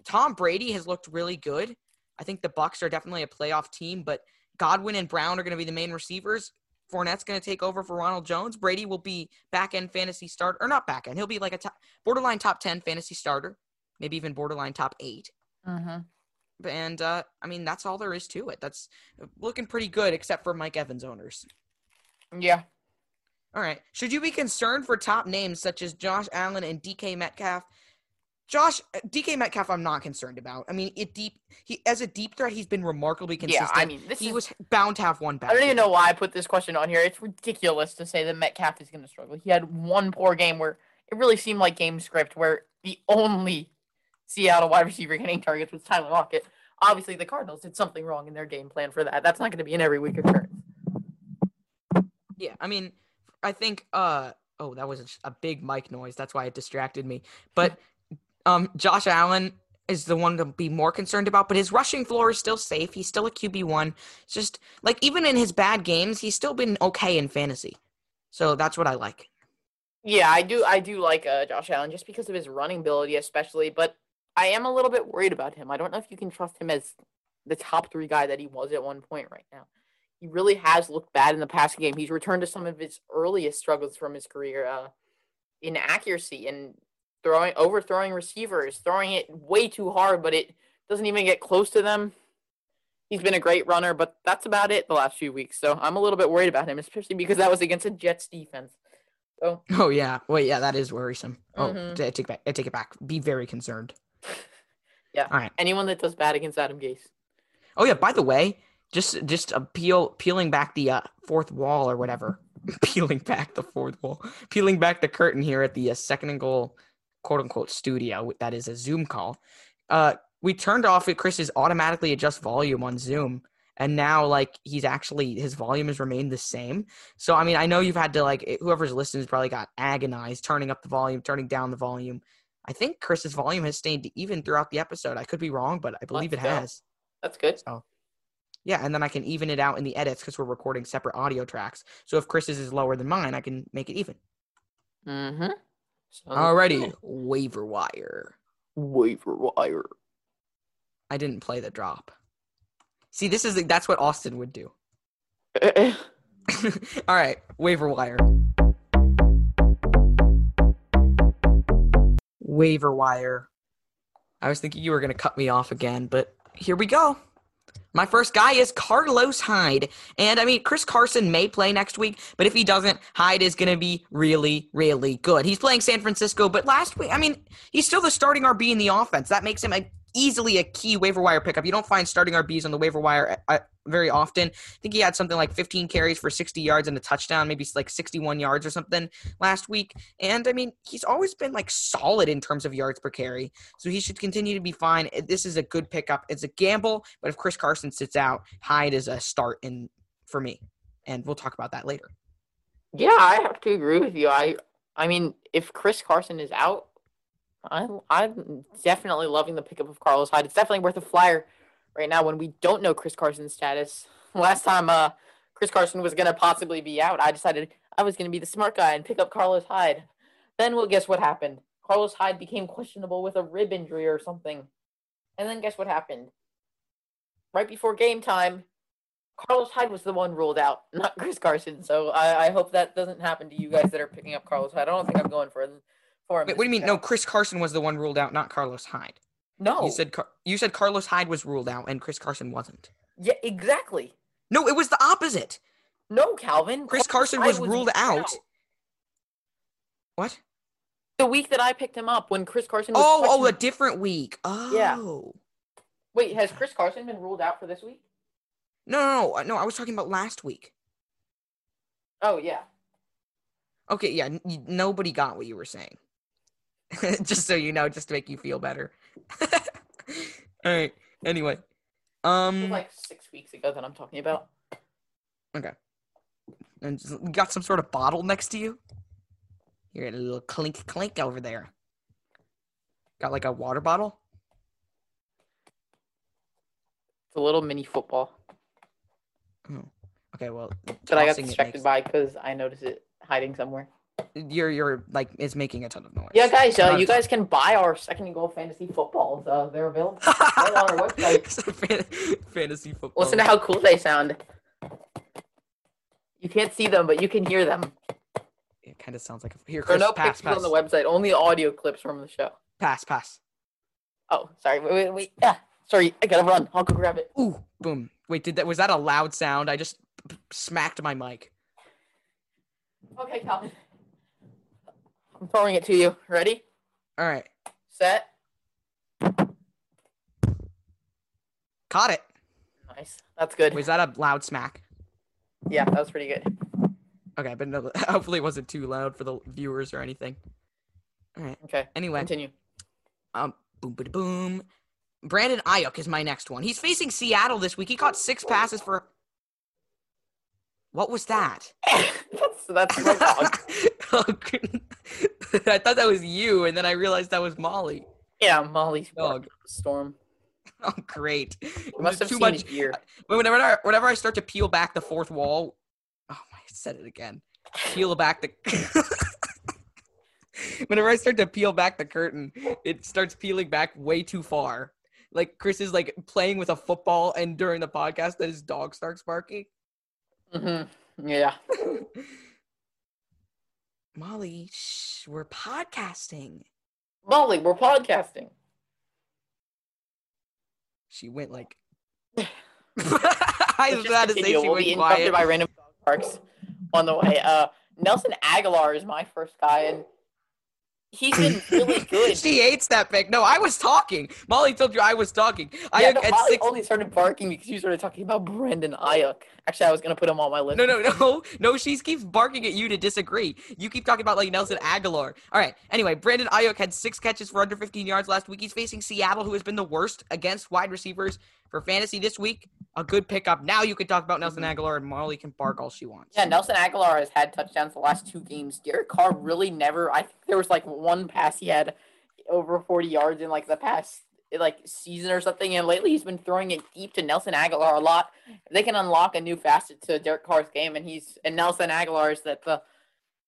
Tom Brady has looked really good. I think the Bucs are definitely a playoff team, but Godwin and Brown are going to be the main receivers. Fournette's going to take over for Ronald Jones. Brady will be back end fantasy starter, or not back end. He'll be like a top, borderline top ten fantasy starter, maybe even borderline top eight. Mm-hmm. And uh, I mean, that's all there is to it. That's looking pretty good, except for Mike Evans owners. Yeah. All right. Should you be concerned for top names such as Josh Allen and DK Metcalf? Josh uh, DK Metcalf, I'm not concerned about. I mean, it deep he as a deep threat, he's been remarkably consistent. Yeah, I mean, this he is. was bound to have one bad. I don't even know why I put this question on here. It's ridiculous to say that Metcalf is going to struggle. He had one poor game where it really seemed like game script, where the only Seattle wide receiver getting targets was Tyler Lockett. Obviously, the Cardinals did something wrong in their game plan for that. That's not going to be an every week occurrence. Yeah, I mean, I think. uh Oh, that was a big mic noise. That's why it distracted me. But um, Josh Allen is the one to be more concerned about. But his rushing floor is still safe. He's still a QB one. Just like even in his bad games, he's still been okay in fantasy. So that's what I like. Yeah, I do. I do like uh, Josh Allen just because of his running ability, especially. But I am a little bit worried about him. I don't know if you can trust him as the top three guy that he was at one point right now. He really has looked bad in the past game. He's returned to some of his earliest struggles from his career uh, in accuracy and throwing, overthrowing receivers, throwing it way too hard, but it doesn't even get close to them. He's been a great runner, but that's about it the last few weeks. So I'm a little bit worried about him, especially because that was against a Jets defense. So Oh yeah. Wait, yeah, that is worrisome. Oh, Mhm. I take it back. I take it back. Be very concerned. <laughs> Yeah. All right. anyone that does bad against Adam Gase. Oh yeah. By the way, just just uh, peel peeling back the uh, fourth wall or whatever. <laughs> peeling back the fourth wall. Peeling back the curtain here at the uh, second and goal, quote unquote studio. That is a Zoom call. Uh, we turned off it. Chris's automatically adjust volume on Zoom, and now like he's actually his volume has remained the same. So I mean, I know you've had to like whoever's listening has probably got agonized turning up the volume, turning down the volume. I think Chris's volume has stayed even throughout the episode. I could be wrong, but I believe Let's it go. has. That's good. Yeah, and then I can even it out in the edits because we're recording separate audio tracks. So if Chris's is lower than mine, I can make it even. Mm-hmm. Alrighty, waiver wire. Waiver wire. I didn't play the drop. See, this is that's what Austin would do. <laughs> All right, waiver wire. Waiver wire. I was thinking you were going to cut me off again, but here we go. My first guy is Carlos Hyde. And I mean, Chris Carson may play next week, but if he doesn't, Hyde is going to be really, really good. He's playing San Francisco, but last week, I mean, he's still the starting RB in the offense. That makes him a, easily a key waiver wire pickup. You don't find starting RBs on the waiver wire uh, very often. I think he had something like 15 carries for 60 yards and a touchdown, maybe like 61 yards or something last week. And I mean, he's always been like solid in terms of yards per carry. So he should continue to be fine. This is a good pickup. It's a gamble, but if Chris Carson sits out, Hyde is a start in for me. And we'll talk about that later. Yeah, I have to agree with you. I I mean, if Chris Carson is out, I'm I'm definitely loving the pickup of Carlos Hyde. It's definitely worth a flyer right now when we don't know Chris Carson's status. <laughs> Last time uh Chris Carson was gonna possibly be out, I decided I was gonna be the smart guy and pick up Carlos Hyde. Then well guess what happened? Carlos Hyde became questionable with a rib injury or something. And then guess what happened? Right before game time, Carlos Hyde was the one ruled out, <laughs> not Chris Carson. So I, I hope that doesn't happen to you guys that are picking up Carlos Hyde. I don't think I'm going for for. Wait, what do you mean? No, Chris Carson was the one ruled out, not Carlos Hyde. no. You said Car- you said Carlos Hyde was ruled out and Chris Carson wasn't. yeah, exactly. No, it was the opposite. No, Calvin. Chris Carlos Carson Hyde was ruled out. What? The week that I picked him up when Chris Carson was Oh, oh, a different week. Oh. Yeah. Wait, has Chris Carson been ruled out for this week? No, no, no, uh, no. I was talking about last week. Oh yeah. Okay, yeah. Nobody got what you were saying. <laughs> just so you know, just to make you feel better. <laughs> All right. Anyway, um, like six weeks ago that I'm talking about. Okay. And got some sort of bottle next to you. You got a little clink clink over there. Got like a water bottle. It's a little mini football Oh. Okay, well, that I got distracted makes- by because I noticed it hiding somewhere. You're you're like is making a ton of noise. Yeah, guys, uh, you guys can buy our second and goal fantasy footballs. Uh, they're available <laughs> on our website. Fantasy football. Listen to how cool they sound. You can't see them, but you can hear them. It kind of sounds like a, here. There are no pass, pictures pass, on the website, only audio clips from the show. pass, pass. Oh, sorry. Wait, wait, wait. Yeah, sorry. I gotta run. I'll go grab it. Ooh, boom. Wait, did that was that a loud sound? I just p- p- smacked my mic. Okay, Calvin. I'm throwing it to you. Ready? All right. Set. Caught it. Nice. That's good. Was that a loud smack? Yeah, that was pretty good. Okay, but no, <laughs> hopefully it wasn't too loud for the viewers or anything. All right. Okay. Anyway, continue. Um, boom, ba boom. Brandon Aiyuk is my next one. He's facing Seattle this week. He caught six passes for. What was that? <laughs> that's that's my dog. <laughs> <laughs> I thought that was you, and then I realized that was Molly. Yeah, Molly's Dog. storm. <laughs> Oh, great. You must have too seen much. Whenever I, whenever I start to peel back the fourth wall, oh, I said it again. Peel back the. <laughs> whenever I start to peel back the curtain, it starts peeling back way too far. Like Chris is like playing with a football, and during the podcast, that his dog starts barking. Mm-hmm. Yeah. Molly, shh, we're podcasting. Molly, we're podcasting. She went like. <laughs> <laughs> I was about to say she We'll be went interrupted quiet. by random dog barks on the way. Uh, Nelson Agholor is my first guy, and he's been <laughs> really good. she hates that pick. No, I was talking. Molly told you I was talking. I yeah, had no, Molly six. only started barking because you started talking about Brendan Aiyuk. Actually, I was gonna put him on my list. No, no, no, <laughs> no. She keeps barking at you to disagree. You keep talking about like Nelson Agholor. All right. Anyway, Brandon Aiyuk had six catches for under 15 yards last week. He's facing Seattle, who has been the worst against wide receivers for fantasy this week. A good pickup. Now you can talk about Nelson mm-hmm. Agholor, and Molly can bark all she wants. Yeah, Nelson Agholor has had touchdowns the last two games. Derek Carr really never. I think there was like one pass he had over 40 yards in like the past like season or something, and lately he's been throwing it deep to Nelson Agholor a lot. They can unlock a new facet to Derek Carr's game, and he's and Nelson Agholor is at the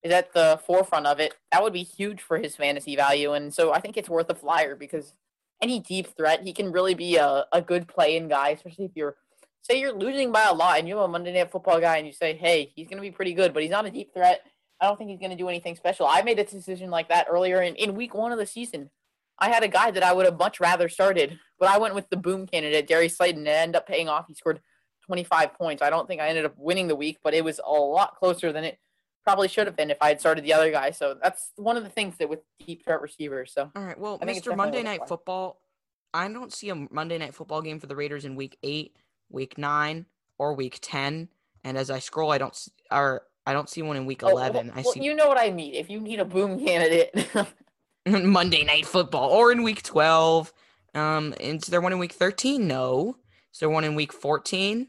is at the forefront of it. That would be huge for his fantasy value, and so I think it's worth a flyer because any deep threat, he can really be a, a good play-in guy, especially if you're say you're losing by a lot and you have a Monday Night Football guy and you say, hey, he's going to be pretty good, but he's not a deep threat. I don't think he's going to do anything special. I made a decision like that earlier in, in week one of the season. I had a guy that I would have much rather started, but I went with the boom candidate, Darius Slayton, and it ended up paying off. He scored 25 points. I don't think I ended up winning the week, but it was a lot closer than it probably should have been if I had started the other guy. So that's one of the things that with deep threat receivers. So All right. Well, I think it's Mr. Monday Night. Football, I don't see a Monday Night Football game for the Raiders in week 8, week 9, or week 10. And as I scroll, I don't s- or I don't see one in week Oh, 11. I well, see you know what I mean. If you need a boom candidate, <laughs> <laughs> Monday Night Football or in week 12. Um, is there one in week 13? No. Is there one in week 14?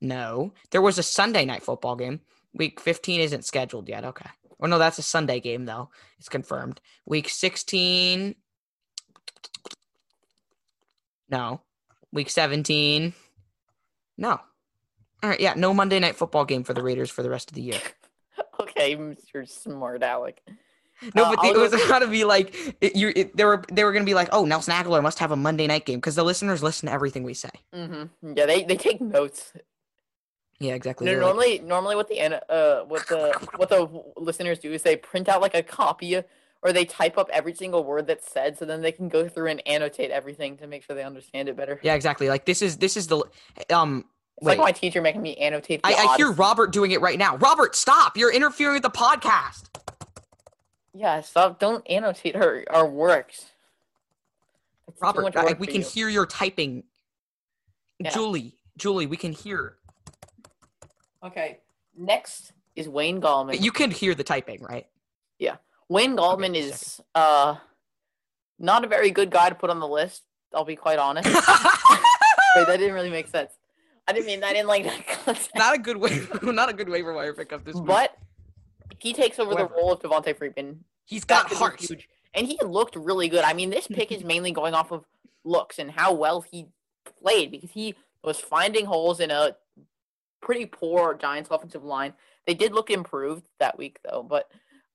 No. There was a Sunday Night Football game. Week 15 isn't scheduled yet. Okay. Oh no, that's a Sunday game though. It's confirmed. Week 16. No. Week 17. No. All right, yeah, no Monday Night Football game for the Raiders for the rest of the year. <laughs> okay, Mr. Smart Alec. No, Uh, but the, it was gonna <laughs> be like it, you. It, they were they were gonna be like, oh, Nelson Agholor must have a Monday night game because the listeners listen to everything we say. Mm-hmm. Yeah, they, they take notes. Yeah, exactly. No, They're like, normally, normally what the uh what the what the listeners do is they print out like a copy or they type up every single word that's said, so then they can go through and annotate everything to make sure they understand it better. yeah, exactly. Like this is this is the um. It's Wait, like my teacher making me annotate. The I, I hear Robert doing it right now. Robert, stop! You're interfering with the podcast. Yeah, stop! Don't annotate our our works. It's Robert, much I, we can you. hear your typing. Yeah. Julie, Julie, we can hear. Okay, next is Wayne Gallman. You can hear the typing, right? Wayne Gallman just is uh not a very good guy to put on the list. I'll be quite honest. <laughs> Wait, that didn't really make sense. I didn't mean that in like that <laughs> not a good way. <laughs> Not a good waiver wire pickup this week. But he takes over However, the role of Devonta Freeman, He's got heart. huge. And he looked really good. I mean, this pick is mainly going off of looks and how well he played because he was finding holes in a pretty poor Giants offensive line. They did look improved that week though, but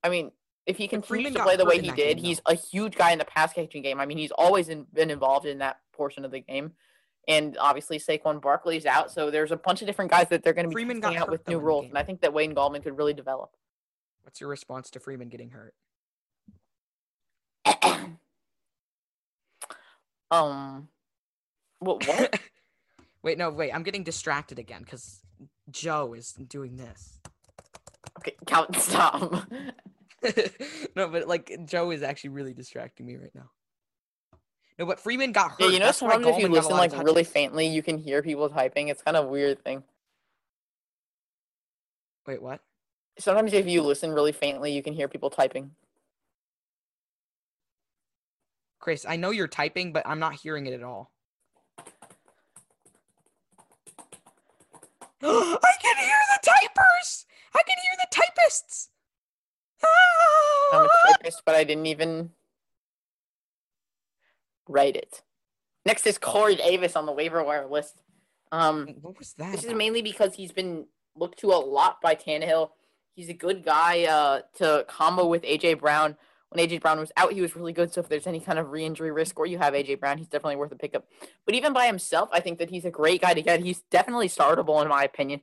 I mean, if he continues to play the way he did, game, he's a huge guy in the pass catching game. I mean, he's always in, been involved in that portion of the game. And obviously Saquon Barkley's out, so there's a bunch of different guys that they're going to be Freeman out with new roles, and I think that Wayne Gallman could really develop. What's your response to Freeman getting hurt? <clears throat> um, what? what? <laughs> wait, no, wait. I'm getting distracted again because Joe is doing this. okay, count. <laughs> Stop. <laughs> no, but like Joe is actually really distracting me right now. No, but Freeman got hurt. Yeah, you know, That's sometimes if you Gallman got a listen like really faintly, you can hear people typing. It's kind of a weird thing. Wait, what? Sometimes if you listen really faintly, you can hear people typing. Chris, I know you're typing, but I'm not hearing it at all. <gasps> I can hear the typers. I can hear the typists. I'm a Ah! typist, but I didn't even write it. Next is Corey Davis on the waiver wire list. Um, What was that? this is mainly because he's been looked to a lot by Tannehill. He's a good guy uh, to combo with AJ Brown. When AJ Brown was out, he was really good. So if there's any kind of re-injury risk, or you have AJ Brown, he's definitely worth a pickup. But even by himself, I think that he's a great guy to get. He's definitely startable in my opinion.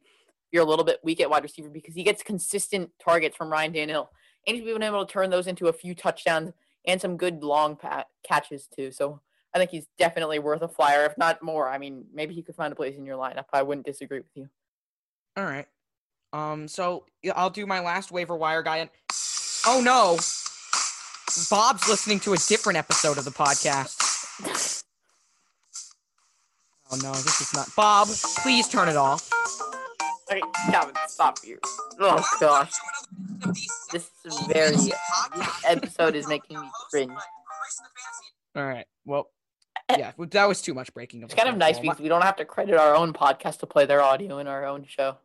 You're a little bit weak at wide receiver because he gets consistent targets from Ryan Tannehill, and he's been able to turn those into a few touchdowns and some good long pa- catches too. So I think he's definitely worth a flyer, if not more. I mean, maybe he could find a place in your lineup. I wouldn't disagree with you. All right. Um. So I'll do my last waiver wire guy. And oh no, Bob's listening to a different episode of the podcast. Oh no, this is not. Bob, please turn it off. Okay, Calvin, stop you. Oh gosh, this is very. This episode is making me cringe. All right. Well, yeah, well, that was too much breaking It's kind of nice because we don't have to credit our own podcast to play their audio in our own show.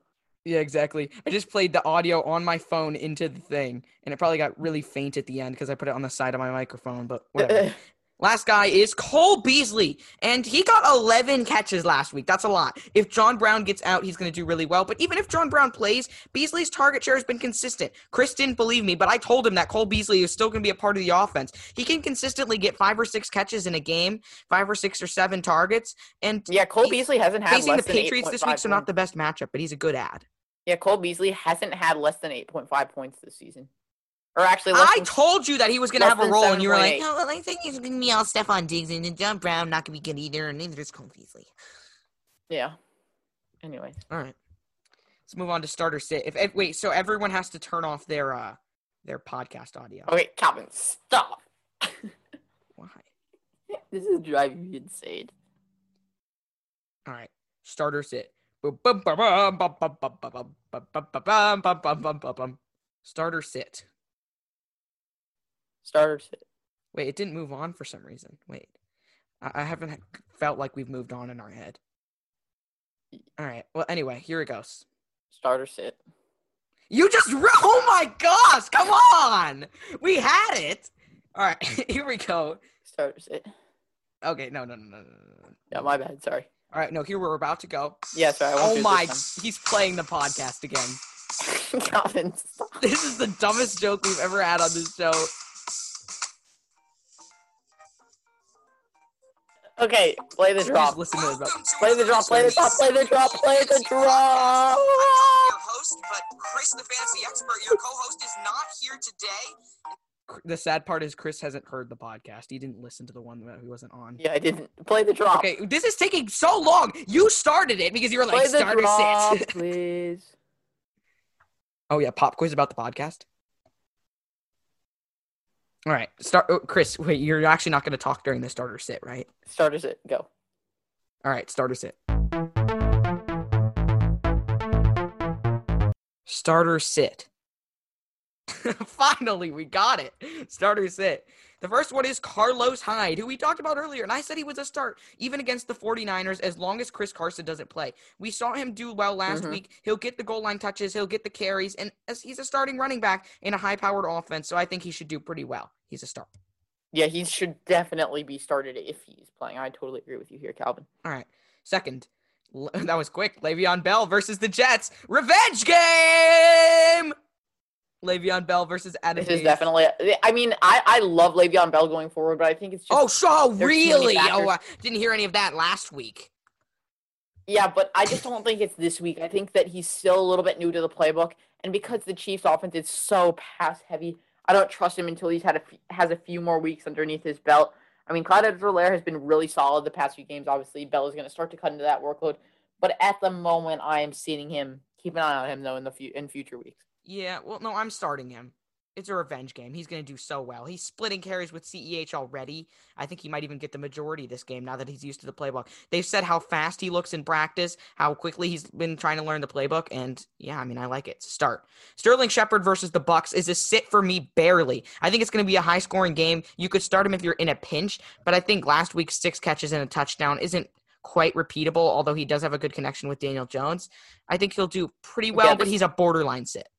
Yeah, exactly. I just played the audio on my phone into the thing, and it probably got really faint at the end because I put it on the side of my microphone. But whatever. <laughs> Last guy is Cole Beasley, and he got 11 catches last week. That's a lot. If John Brown gets out, he's going to do really well. But even if John Brown plays, Beasley's target share has been consistent. Chris didn't believe me, but I told him that Cole Beasley is still going to be a part of the offense. He can consistently get five or six catches in a game, five or six or seven targets, and yeah, Cole Beasley hasn't had facing the less than Patriots this week, so not the best matchup, but he's a good ad. Yeah, Cole Beasley hasn't had less than eight point five points this season, or actually, I than told you that he was going to have a role, and you were like, 7.8. "Oh, well, I think he's going to be all Stefon Diggs, and then John Brown not going to be good either, and neither is Cole Beasley." yeah. Anyways, All right, let's move on to starter sit. If, if wait, so everyone has to turn off their uh their podcast audio. okay, Calvin, stop. <laughs> Why? <laughs> this is driving me insane. All right, starter sit. Starter sit. Starter sit. Wait, it didn't move on for some reason. Wait, I, I haven't felt like we've moved on in our head. All right. Well, anyway, here it goes. Starter sit. You just ru- oh my gosh! Come on, we had it. All right, <laughs> here we go. Starter sit. Okay, no, no, no, no, no, no. Yeah, my bad. Sorry. All right, no, here we're about to go. Yeah, sorry. Oh my, he's playing the podcast again. <laughs> Calvin, stop. This is the dumbest joke we've ever had on this show. Okay, play the drop. listen to it. Play the drop. Play the drop. Play the drop. Play the drop. your host, but Chris, the fantasy expert, your co-host, is not here today. The sad part is Chris hasn't heard the podcast. He didn't listen to the one that he wasn't on. Yeah, I didn't play the drop. Okay, this is taking so long. You started it because you were play like the starter drop, <laughs> please. oh yeah, pop quiz about the podcast. All right, start. Oh, Chris, wait, you're actually not going to talk during the starter sit, right? Starter sit. Go. All right, starter sit. Starter sit. <laughs> Finally, we got it. Starter sit. The first one is Carlos Hyde, who we talked about earlier, and I said he was a start even against the 49ers as long as Chris Carson doesn't play. We saw him do well last Mhm. week. He'll get the goal line touches, he'll get the carries, and as he's a starting running back in a high powered offense, so I think he should do pretty well. He's a start. Yeah, he should definitely be started if he's playing. I totally agree with you here, Calvin. All right. Second, <laughs> that was quick. Le'Veon Bell versus the Jets. Revenge game. Le'Veon Bell versus Adam. This is definitely. I mean, I I love Le'Veon Bell going forward, but I think it's oh, just. Oh, so there's too many really? Oh. I didn't hear any of that last week. Yeah, but I just don't think it's this week. I think that he's still a little bit new to the playbook, and because the Chiefs' offense is so pass heavy, I don't trust him until he's had a f- has a few more weeks underneath his belt. I mean, Clyde Edwards-Helaire has been really solid the past few games. Obviously, Bell is going to start to cut into that workload, but at the moment, I am seeing him. Keep an eye on him though in the fu- in future weeks. Yeah. Well, no, I'm starting him. it's a revenge game. He's going to do so well. He's splitting carries with CEH already. I think he might even get the majority this game now that he's used to the playbook. They've said how fast he looks in practice, how quickly he's been trying to learn the playbook, and yeah, I mean, I like it. Start. Sterling Shepard versus the Bucs is a sit for me barely. I think it's going to be a high-scoring game. You could start him if you're in a pinch, but I think last week's six catches and a touchdown isn't quite repeatable, although he does have a good connection with Daniel Jones. I think he'll do pretty well, Yeah, but he's a borderline sit.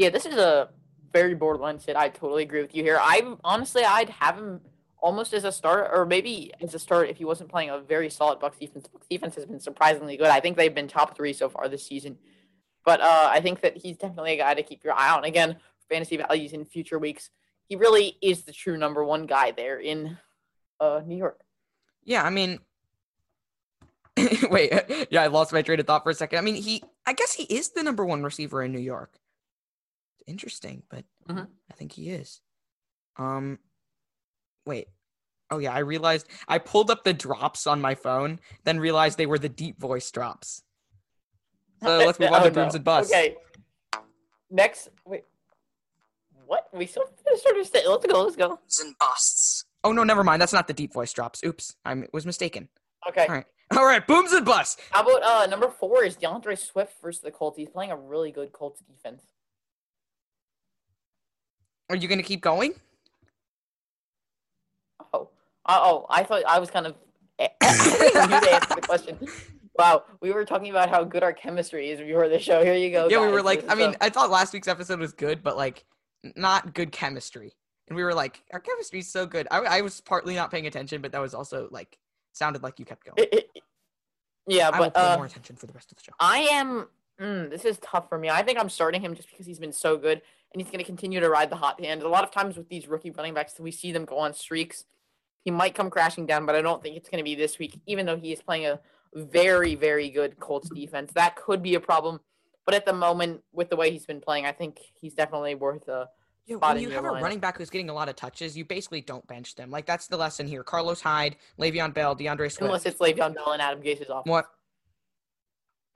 Yeah, this is a very borderline sit. I totally agree with you here. I honestly, I'd have him almost as a start, or maybe as a start if he wasn't playing a very solid Bucs defense. Bucs defense has been surprisingly good. I think they've been top three so far this season. But uh, I think that he's definitely a guy to keep your eye on. Again, fantasy values in future weeks. He really is the true number one guy there in uh, New York. Yeah, I mean, <laughs> wait, <laughs> yeah, I lost my train of thought for a second. I mean, he, I guess he is the number one receiver in New York. Interesting, but Mhm. I think he is. Um, wait, oh yeah, I realized I pulled up the drops on my phone, then realized they were the deep voice drops. So <laughs> let's move on Oh, to booms no. and busts. Okay. Next, wait. What? We still finished our stay. Let's go. Let's go. and busts. Oh no, never mind. That's not the deep voice drops. Oops, I was mistaken. Okay. All right, <laughs> all right, booms and busts. How about uh number four is DeAndre Swift versus the Colts. He's playing a really good Colts defense. Are you gonna keep going? Oh, uh, oh, I thought I was kind of. I didn't even knew to answer the question. Wow, we were talking about how good our chemistry is before the show. Here you go. yeah, we were like, Here's I mean, show. I thought last week's episode was good, but like, not good chemistry. And we were like, our chemistry's so good. I, I was partly not paying attention, but that was also like, sounded like you kept going. It- it- yeah, I but pay uh, more attention for the rest of the show. I am. Mm, this is tough for me. I think I'm starting him just because he's been so good, and he's going to continue to ride the hot hand. A lot of times with these rookie running backs, we see them go on streaks. He might come crashing down, but I don't think it's going to be this week. Even though he is playing a very, very good Colts defense, that could be a problem. But at the moment, with the way he's been playing, I think he's definitely worth a Yeah, when you have a lineup. running back who's getting a lot of touches, you basically don't bench them. Like that's the lesson here. Carlos Hyde, Le'Veon Bell, DeAndre Swift. unless it's Le'Veon Bell and Adam Gase's off. what?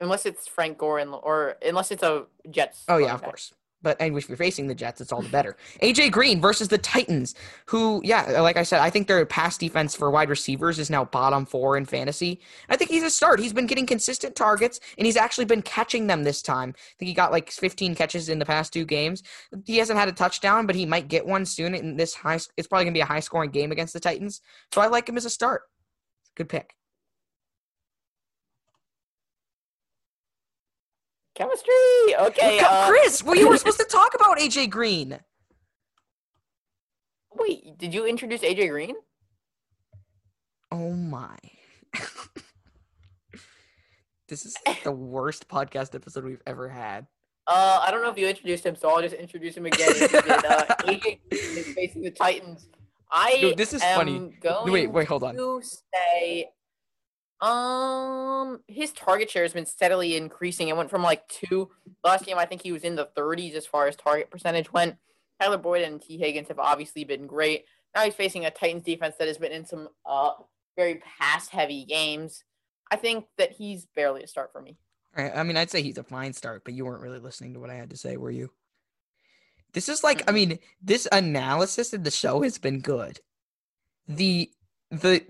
Unless it's Frank Gore and or unless it's a Jets. Oh yeah, running of back. course. But and if you're facing the Jets, it's all the better. AJ Green versus the Titans, who, yeah, like I said, I think their pass defense for wide receivers is now bottom four in fantasy. I think he's a start. He's been getting consistent targets, and he's actually been catching them this time. I think he got like 15 catches in the past two games. He hasn't had a touchdown, but he might get one soon. In this high, it's probably gonna be a high scoring game against the Titans. So I like him as a start. Good pick. Chemistry. Okay. Uh, Chris, well, you were supposed to <laughs> talk about AJ Green. Wait, did you introduce AJ Green? Oh my. <laughs> this is the worst podcast episode we've ever had. Uh, I don't know if you introduced him, so I'll just introduce him again. Did. Uh, <laughs> AJ Green is facing the Titans. I Dude, this is am funny. Going Wait, wait, hold on. To say, um, his target share has been steadily increasing. It went from like two last game. I think he was in the 30s as far as target percentage went. Tyler Boyd and Tee Higgins have obviously been great. Now he's facing a Titans defense that has been in some uh very pass heavy games. I think that he's barely a start for me. I mean, I'd say he's a fine start, but you weren't really listening to what I had to say, were you? This is like, I mean, this analysis of the show has been good. The the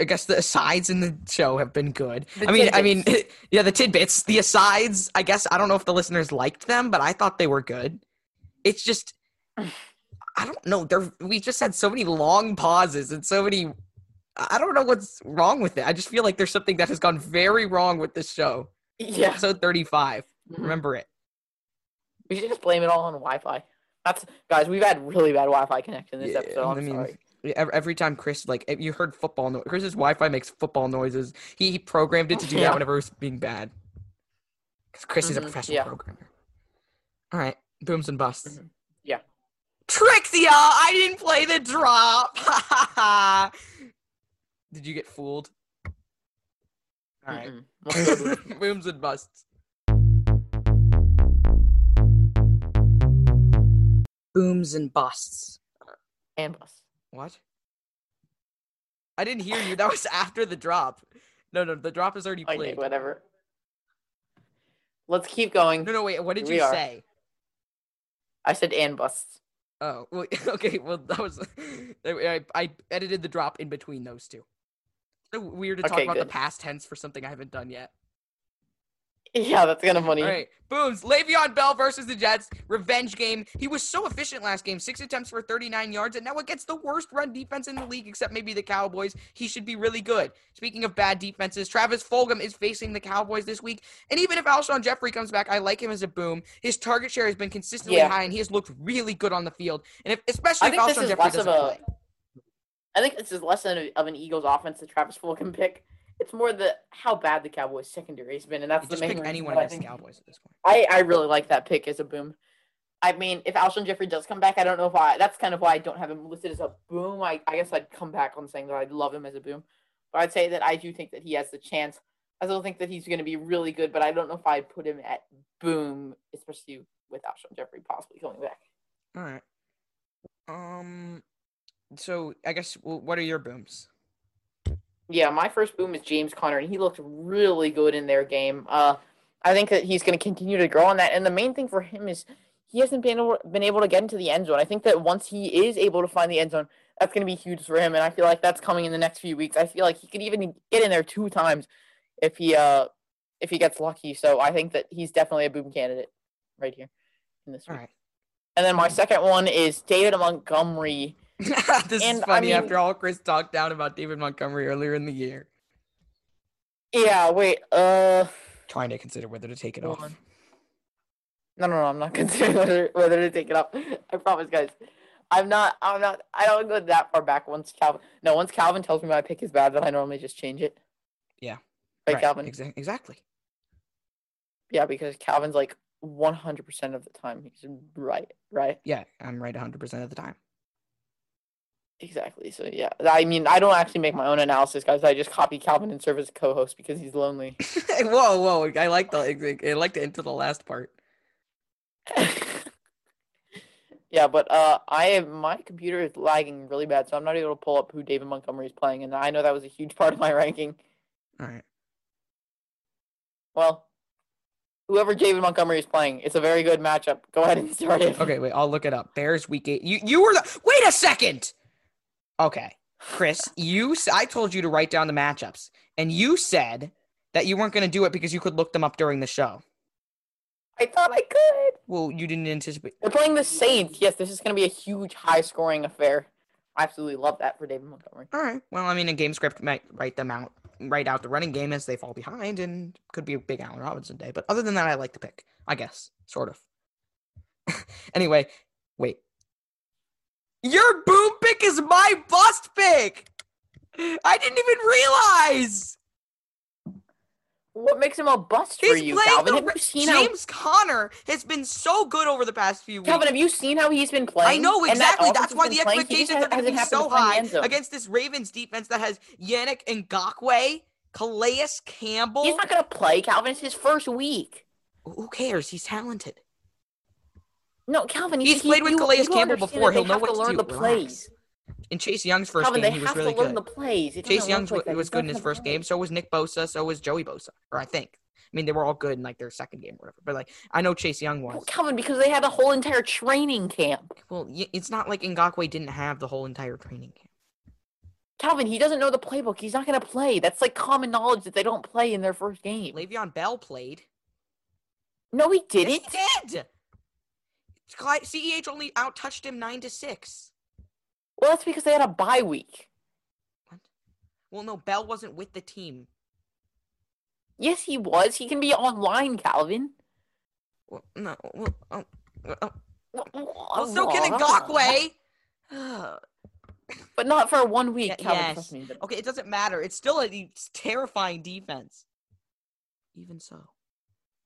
I guess the asides in the show have been good. The I mean, I mean, <laughs> yeah, the tidbits, the asides. I guess I don't know if the listeners liked them, but I thought they were good. It's just, <sighs> I don't know. There, we just had so many long pauses and so many. I don't know what's wrong with it. I just feel like there's something that has gone very wrong with this show. Yeah. Episode 35. Mhm. Remember it. We should just blame it all on Wi-Fi. That's guys. We've had really bad Wi-Fi connection this Yeah, episode. I'm I mean, sorry. Every, every time Chris, like, you heard football noise. Chris's Wi-Fi makes football noises. He, he programmed it to do Yeah. that whenever it was being bad. Because Chris is a Mhm, professional yeah. programmer. All right, booms and busts. Mhm, yeah. Tricked ya! I didn't play the drop. <laughs> Did you get fooled? All right, <laughs> <laughs> booms and busts. Booms and busts. and bus. What? I didn't hear you. That was <laughs> after the drop. No, no, the drop is already Okay, played. whatever. Let's keep going. No, no, wait. What did Here you say? I said and busts. Oh, <laughs> well, okay. Well, that was <laughs> I, I edited the drop in between those two. So weird to talk Okay, about the past tense for something I haven't done yet. Yeah, that's kind of funny. All right, booms. Le'Veon Bell versus the Jets. Revenge game. He was so efficient last game. Six attempts for 39 yards, and now against the worst run defense in the league, except maybe the Cowboys. He should be really good. Speaking of bad defenses, Travis Fulgham is facing the Cowboys this week. And even if Alshon Jeffery comes back, I like him as a boom. His target share has been consistently Yeah. high, and he has looked really good on the field. And if, especially if Alshon Jeffery doesn't a. play. I think this is less than a, of an Eagles offense that Travis Fulgham pick. It's more the how bad the Cowboys secondary has been, and that's You the just main pick anyone against the Cowboys at this point. I, I really like that pick as a boom. I mean, if Alshon Jeffery does come back, I don't know if I. That's kind of why I don't have him listed as a boom. I, I guess I'd come back on saying that I love him as a boom, but I'd say that I do think that he has the chance. I still think that he's going to be really good, but I don't know if I'd put him at boom, especially with Alshon Jeffery possibly coming back. All right. Um. So I guess well, what are your booms? Yeah, my first boom is James Conner, and he looked really good in their game. Uh, I think that he's going to continue to grow on that. And the main thing for him is he hasn't been able, been able to get into the end zone. I think that once he is able to find the end zone, that's going to be huge for him. And I feel like that's coming in the next few weeks. I feel like he could even get in there two times if he uh if he gets lucky. So I think that he's definitely a boom candidate right here in this All week. right. And then my second one is David Montgomery. <laughs> this is And, I funny mean- after all Chris talked down about David Montgomery earlier in the year. Yeah, wait. Uh. Trying to consider whether to take it off. on. No, no, no. I'm not <laughs> considering whether whether to take it up. I promise, guys. I'm not. I'm not. I don't go that far back. Once Calvin, no, once Calvin tells me my pick is bad, then I normally just change it. Yeah. Right, Calvin. exa- exactly. Yeah, because Calvin's like 100 percent of the time he's right. Right. Yeah, I'm right 100% of the time. Exactly. So yeah, I mean, I don't actually make my own analysis, guys. I just copy Calvin and serve as a co-host because he's lonely. <laughs> whoa, whoa! I like the I like the into the last part. <laughs> yeah, but uh, I have my computer is lagging really bad, so I'm not able to pull up who David Montgomery is playing, and I know that was a huge part of my ranking. All right. Well, whoever David Montgomery is playing, it's a very good matchup. Go ahead and start it. Okay, wait. I'll look it up. Bears week eight. You you were the. Wait a second. Okay, Chris. you I told you to write down the matchups, and you said that you weren't going to do it because you could look them up during the show. I thought I could. Well, you didn't anticipate. They're playing the Saints. Yes, this is going to be a huge, high-scoring affair. I absolutely love that for David Montgomery. All right. Well, I mean, a game script might write them out, write out the running game as they fall behind, and could be a big Allen Robinson day. But other than that, I like the pick. I guess, sort of. <laughs> anyway, wait. Your boom pick is my bust pick. I didn't even realize. What makes him a bust for He's you, playing Calvin? the Have you seen how James Conner has been so good over the past few weeks. Calvin? Have you seen how he's been playing? I know And that exactly. That's why the playing? Expectations are going to be so to find the high against this Ravens defense that has Yannick and Ngakoue, Calais Campbell. He's not going to play, Calvin. It's his first week. Who cares? He's talented. No, Calvin. He's he- played with Calais Campbell before. He'll know what to to learn do. the plays. In Chase Young's first Calvin, game, he was have really to learn good. the plays. Chase Young's like was good in his first game. So was Nick Bosa. So was Joey Bosa. Or I think. I mean, they were all good in like their second game or whatever. But like, I know Chase Young Well, was. Calvin, because they had a whole entire training camp. Well, it's not like Ngakoue didn't have the whole entire training camp. Calvin, he doesn't know the playbook. He's not going to play. That's like common knowledge that they don't play in their first game. Le'Veon Bell played. No, he didn't. he did. CEH only out touched him nine to six. Well, that's because they had a bye week. What? Well, no, Bell wasn't with the team. Yes, he was. He can be online, Calvin. Well, no. Well, oh, uh, oh, Well, so can Ngakoue. <sighs> But not for one week, Yeah, Calvin. yes. Trust me. But okay, it doesn't matter. It's still a it's terrifying defense. Even so.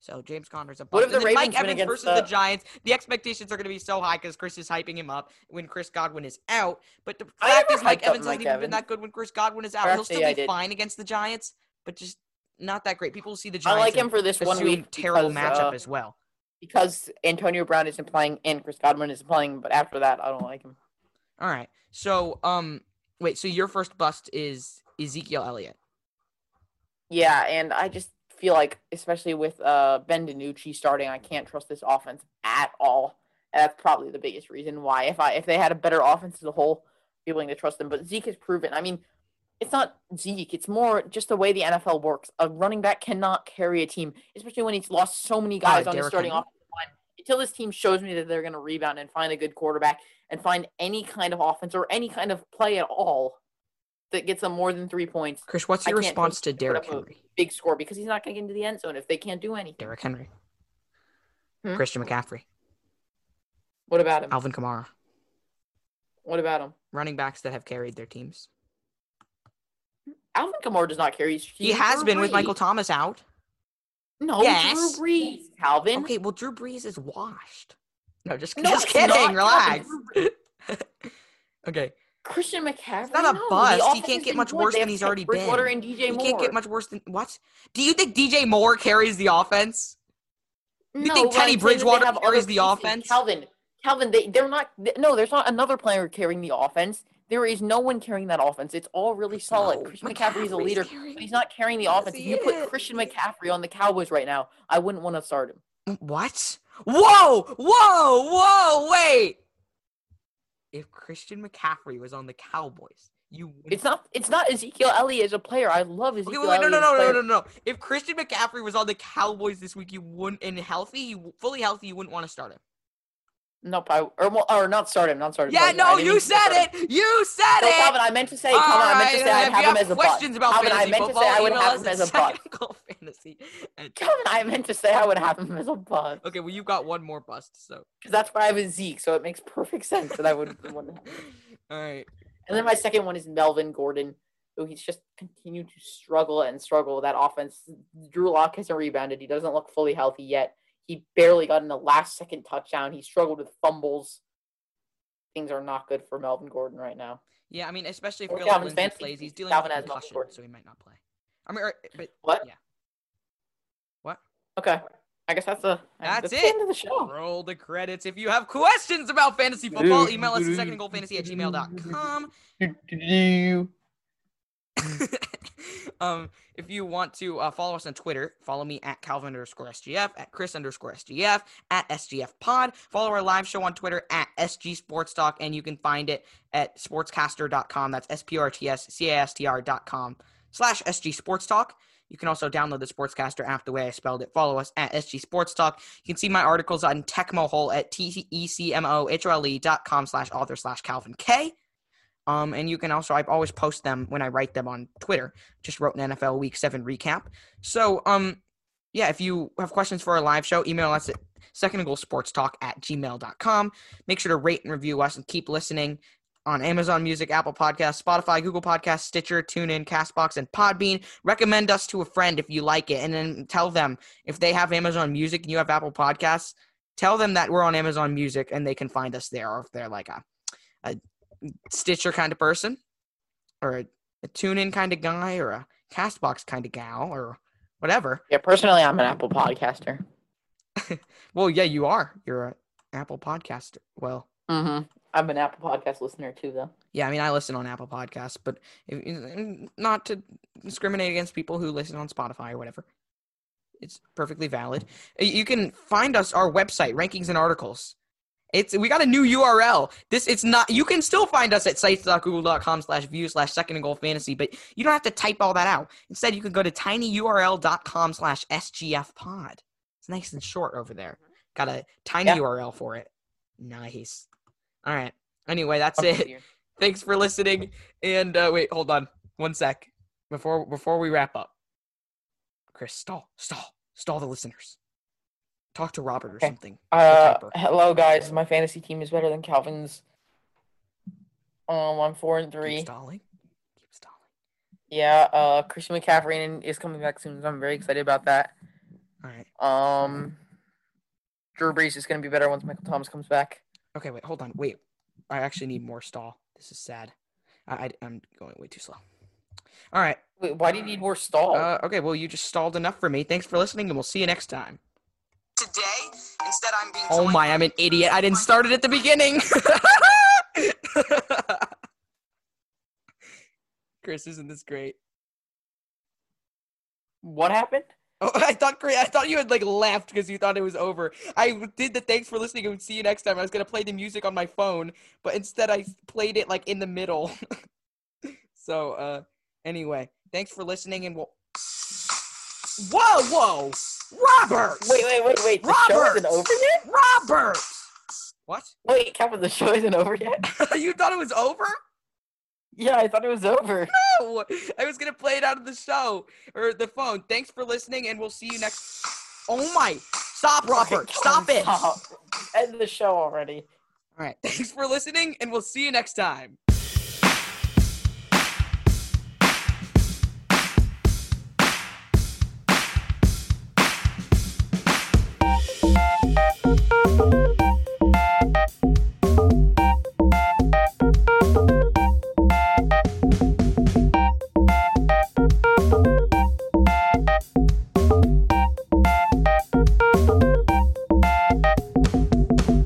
So James Conner's a bust. What if the Ravens Mike Evans against versus the the- Giants? The expectations are going to be so high because Chris is hyping him up when Chris Godwin is out. But the I fact is, Mike Evans hasn't even been that good when Chris Godwin is out. Or He'll still be fine against the Giants, but just not that great. People see the Giants. I like him for this one week. terrible because, matchup uh, as well. because Antonio Brown isn't playing and Chris Godwin isn't playing. But after that, I don't like him. All right. So um, wait. So your first bust is Ezekiel Elliott. Yeah, and I just feel like, especially with uh Ben DiNucci starting, I can't trust this offense at all. And that's probably the biggest reason why. If I if they had a better offense as a whole, be willing to trust them. But Zeke has proven. I mean, it's not Zeke. It's more just the way the NFL works. A running back cannot carry a team, especially when he's lost so many guys on his starting Henry? offensive line. Until this team shows me that they're going to rebound and find a good quarterback and find any kind of offense or any kind of play at all that gets them more than three points, Chris, what's your response to Derrick Henry? big score because he's not going to get into the end zone if they can't do anything. Derrick Henry. Hmm? Christian McCaffrey. What about him? Alvin Kamara. What about him? Running backs that have carried their teams. Alvin Kamara does not carry. his He has Drew been with Michael Thomas out. No, Yes. Drew Brees, Calvin. Okay, well, Drew Brees is washed. No, just, No, just kidding. Relax. <laughs> Okay. Christian McCaffrey. It's not a no, bust. He can't get much good. worse They than he's already Bridgewater been. and DJ He Moore. can't get much worse than what? Do you think DJ Moore carries the offense? You no, think Teddy I'm saying that they Bridgewater carries the offense? Calvin, Calvin, they they're not. th- No, there's not another player carrying the offense. There is no one carrying that offense. It's all really solid. No, Christian McCaffrey's a leader, carrying- but he's not carrying the Yes, offense. If he you put is. Christian McCaffrey on the Cowboys right now, I wouldn't want to start him. What? Whoa! Whoa! Whoa! Wait! If Christian McCaffrey was on the Cowboys, you It's not. It's not Ezekiel Elliott as a player. I love Okay, Ezekiel wait, wait, no, no, no, no, no, no. If Christian McCaffrey was on the Cowboys this week, you wouldn't, and healthy, you fully healthy, you wouldn't want to start him. Nope. I or, well, or not start him. Not start him. Yeah, sorry, no, you mean to say said it. You said No, it. Calvin, I meant to say, All Calvin, I meant to say I'd if have him as a questions bust. about Calvin, I fantasy meant to say I would have him as a bust. technical fantasy. <laughs> Calvin, I meant to say I would have him as a bust. Okay, well, you've got one more bust, so. Because that's why I have a Zeke, so it makes perfect sense that I would <laughs> want to have him. All right. And then my second one is Melvin Gordon, who he's just continued to struggle and struggle that offense. Drew Lock hasn't rebounded. He doesn't look fully healthy yet. He barely got in the last second touchdown. He struggled with fumbles. Things are not good for Melvin Gordon right now. Yeah, I mean, especially if Or Phillip Lindsay fantasy plays, he's dealing Calvin with a has Melvin concussion, Gordon. so he might not play. I mean, or, but What? Yeah. What? Okay. I guess that's a That's the it. end of the show. Roll the credits. If you have questions about fantasy football, email us at secondgoalfantasy at gmail.com. <laughs> um, if you want to uh, follow us on Twitter, follow me at Calvin underscore SGF, at Chris underscore SGF, at SGF Pod. Follow our live show on Twitter at SG Sports Talk, and you can find it at sportscaster.com. That's S P R T S C A S T R.com slash SG Sports Talk. You can also download the Sportscaster app the way I spelled it. Follow us at SG Sports Talk. You can see my articles on Tecmo Hole at T E C M O H O L E dot com slash author slash Calvin K. Um, and you can also, I always post them when I write them on Twitter. Just wrote an NFL Week 7 recap. So, um, yeah, if you have questions for our live show, email us at second and goal sports talk at gmail.com. Make sure to rate and review us and keep listening on Amazon Music, Apple Podcasts, Spotify, Google Podcasts, Stitcher, TuneIn, Castbox, and Podbean. Recommend us to a friend if you like it, and then tell them if they have Amazon Music and you have Apple Podcasts, tell them that we're on Amazon Music and they can find us there, or if they're like a, a Stitcher kind of person, or a, a TuneIn kind of guy, or a Castbox kind of gal, or whatever. Yeah, personally, I'm an Apple podcaster. <laughs> Well, yeah, you are. You're an Apple Podcaster. Well, Mm-hmm. I'm an Apple podcast listener too, though. Yeah, I mean, I listen on Apple Podcasts, but if, not to discriminate against people who listen on Spotify or whatever. It's perfectly valid. You can find us our website, rankings and articles. It's we got a new URL. This it's not. You can still find us at sites.google.com slash view slash second and goal fantasy, but you don't have to type all that out. Instead, you can go to tinyurl.com slash sgf pod. It's nice and short over there. Got a tiny Yeah. URL for it. Nice. All right. Anyway, that's it <laughs> thanks for listening and uh wait hold on one sec before before we wrap up chris stall stall stall the listeners talk to robert or Okay. something Uh, hello guys. My fantasy team is better than Calvin's. Um, I'm four and keep three. stalling keep stalling Yeah. Uh, Christian McCaffrey is coming back soon, so I'm very excited about that. all right Um, Drew Brees is going to be better once Michael Thomas comes back. okay wait hold on wait i actually need more stall this is sad i, I i'm going way too slow all right Wait, why do you need more stall? uh okay well you just stalled enough for me thanks for listening and we'll see you next time Today, instead I'm being oh my i'm an idiot i didn't start it at the beginning <laughs> chris isn't this great what happened? Oh, <laughs> I thought great. I thought you had like laughed because you thought it was over. I did the thanks for listening and see you next time. I was gonna play the music on my phone, but instead I played it like in the middle. <laughs> so uh anyway, thanks for listening and we'll Whoa, whoa! Robert! Wait, wait, wait, wait. The show Robert! isn't over yet? Robert! What? Wait, Kevin, the show isn't over yet? <laughs> you thought it was over? Yeah, I thought it was over. No! I was gonna play it out of the show or the phone. Thanks for listening and we'll see you next Oh my stop Robert! Okay, Stop it! Stop. End the show already. All right. <laughs> Thanks for listening, and we'll see you next time.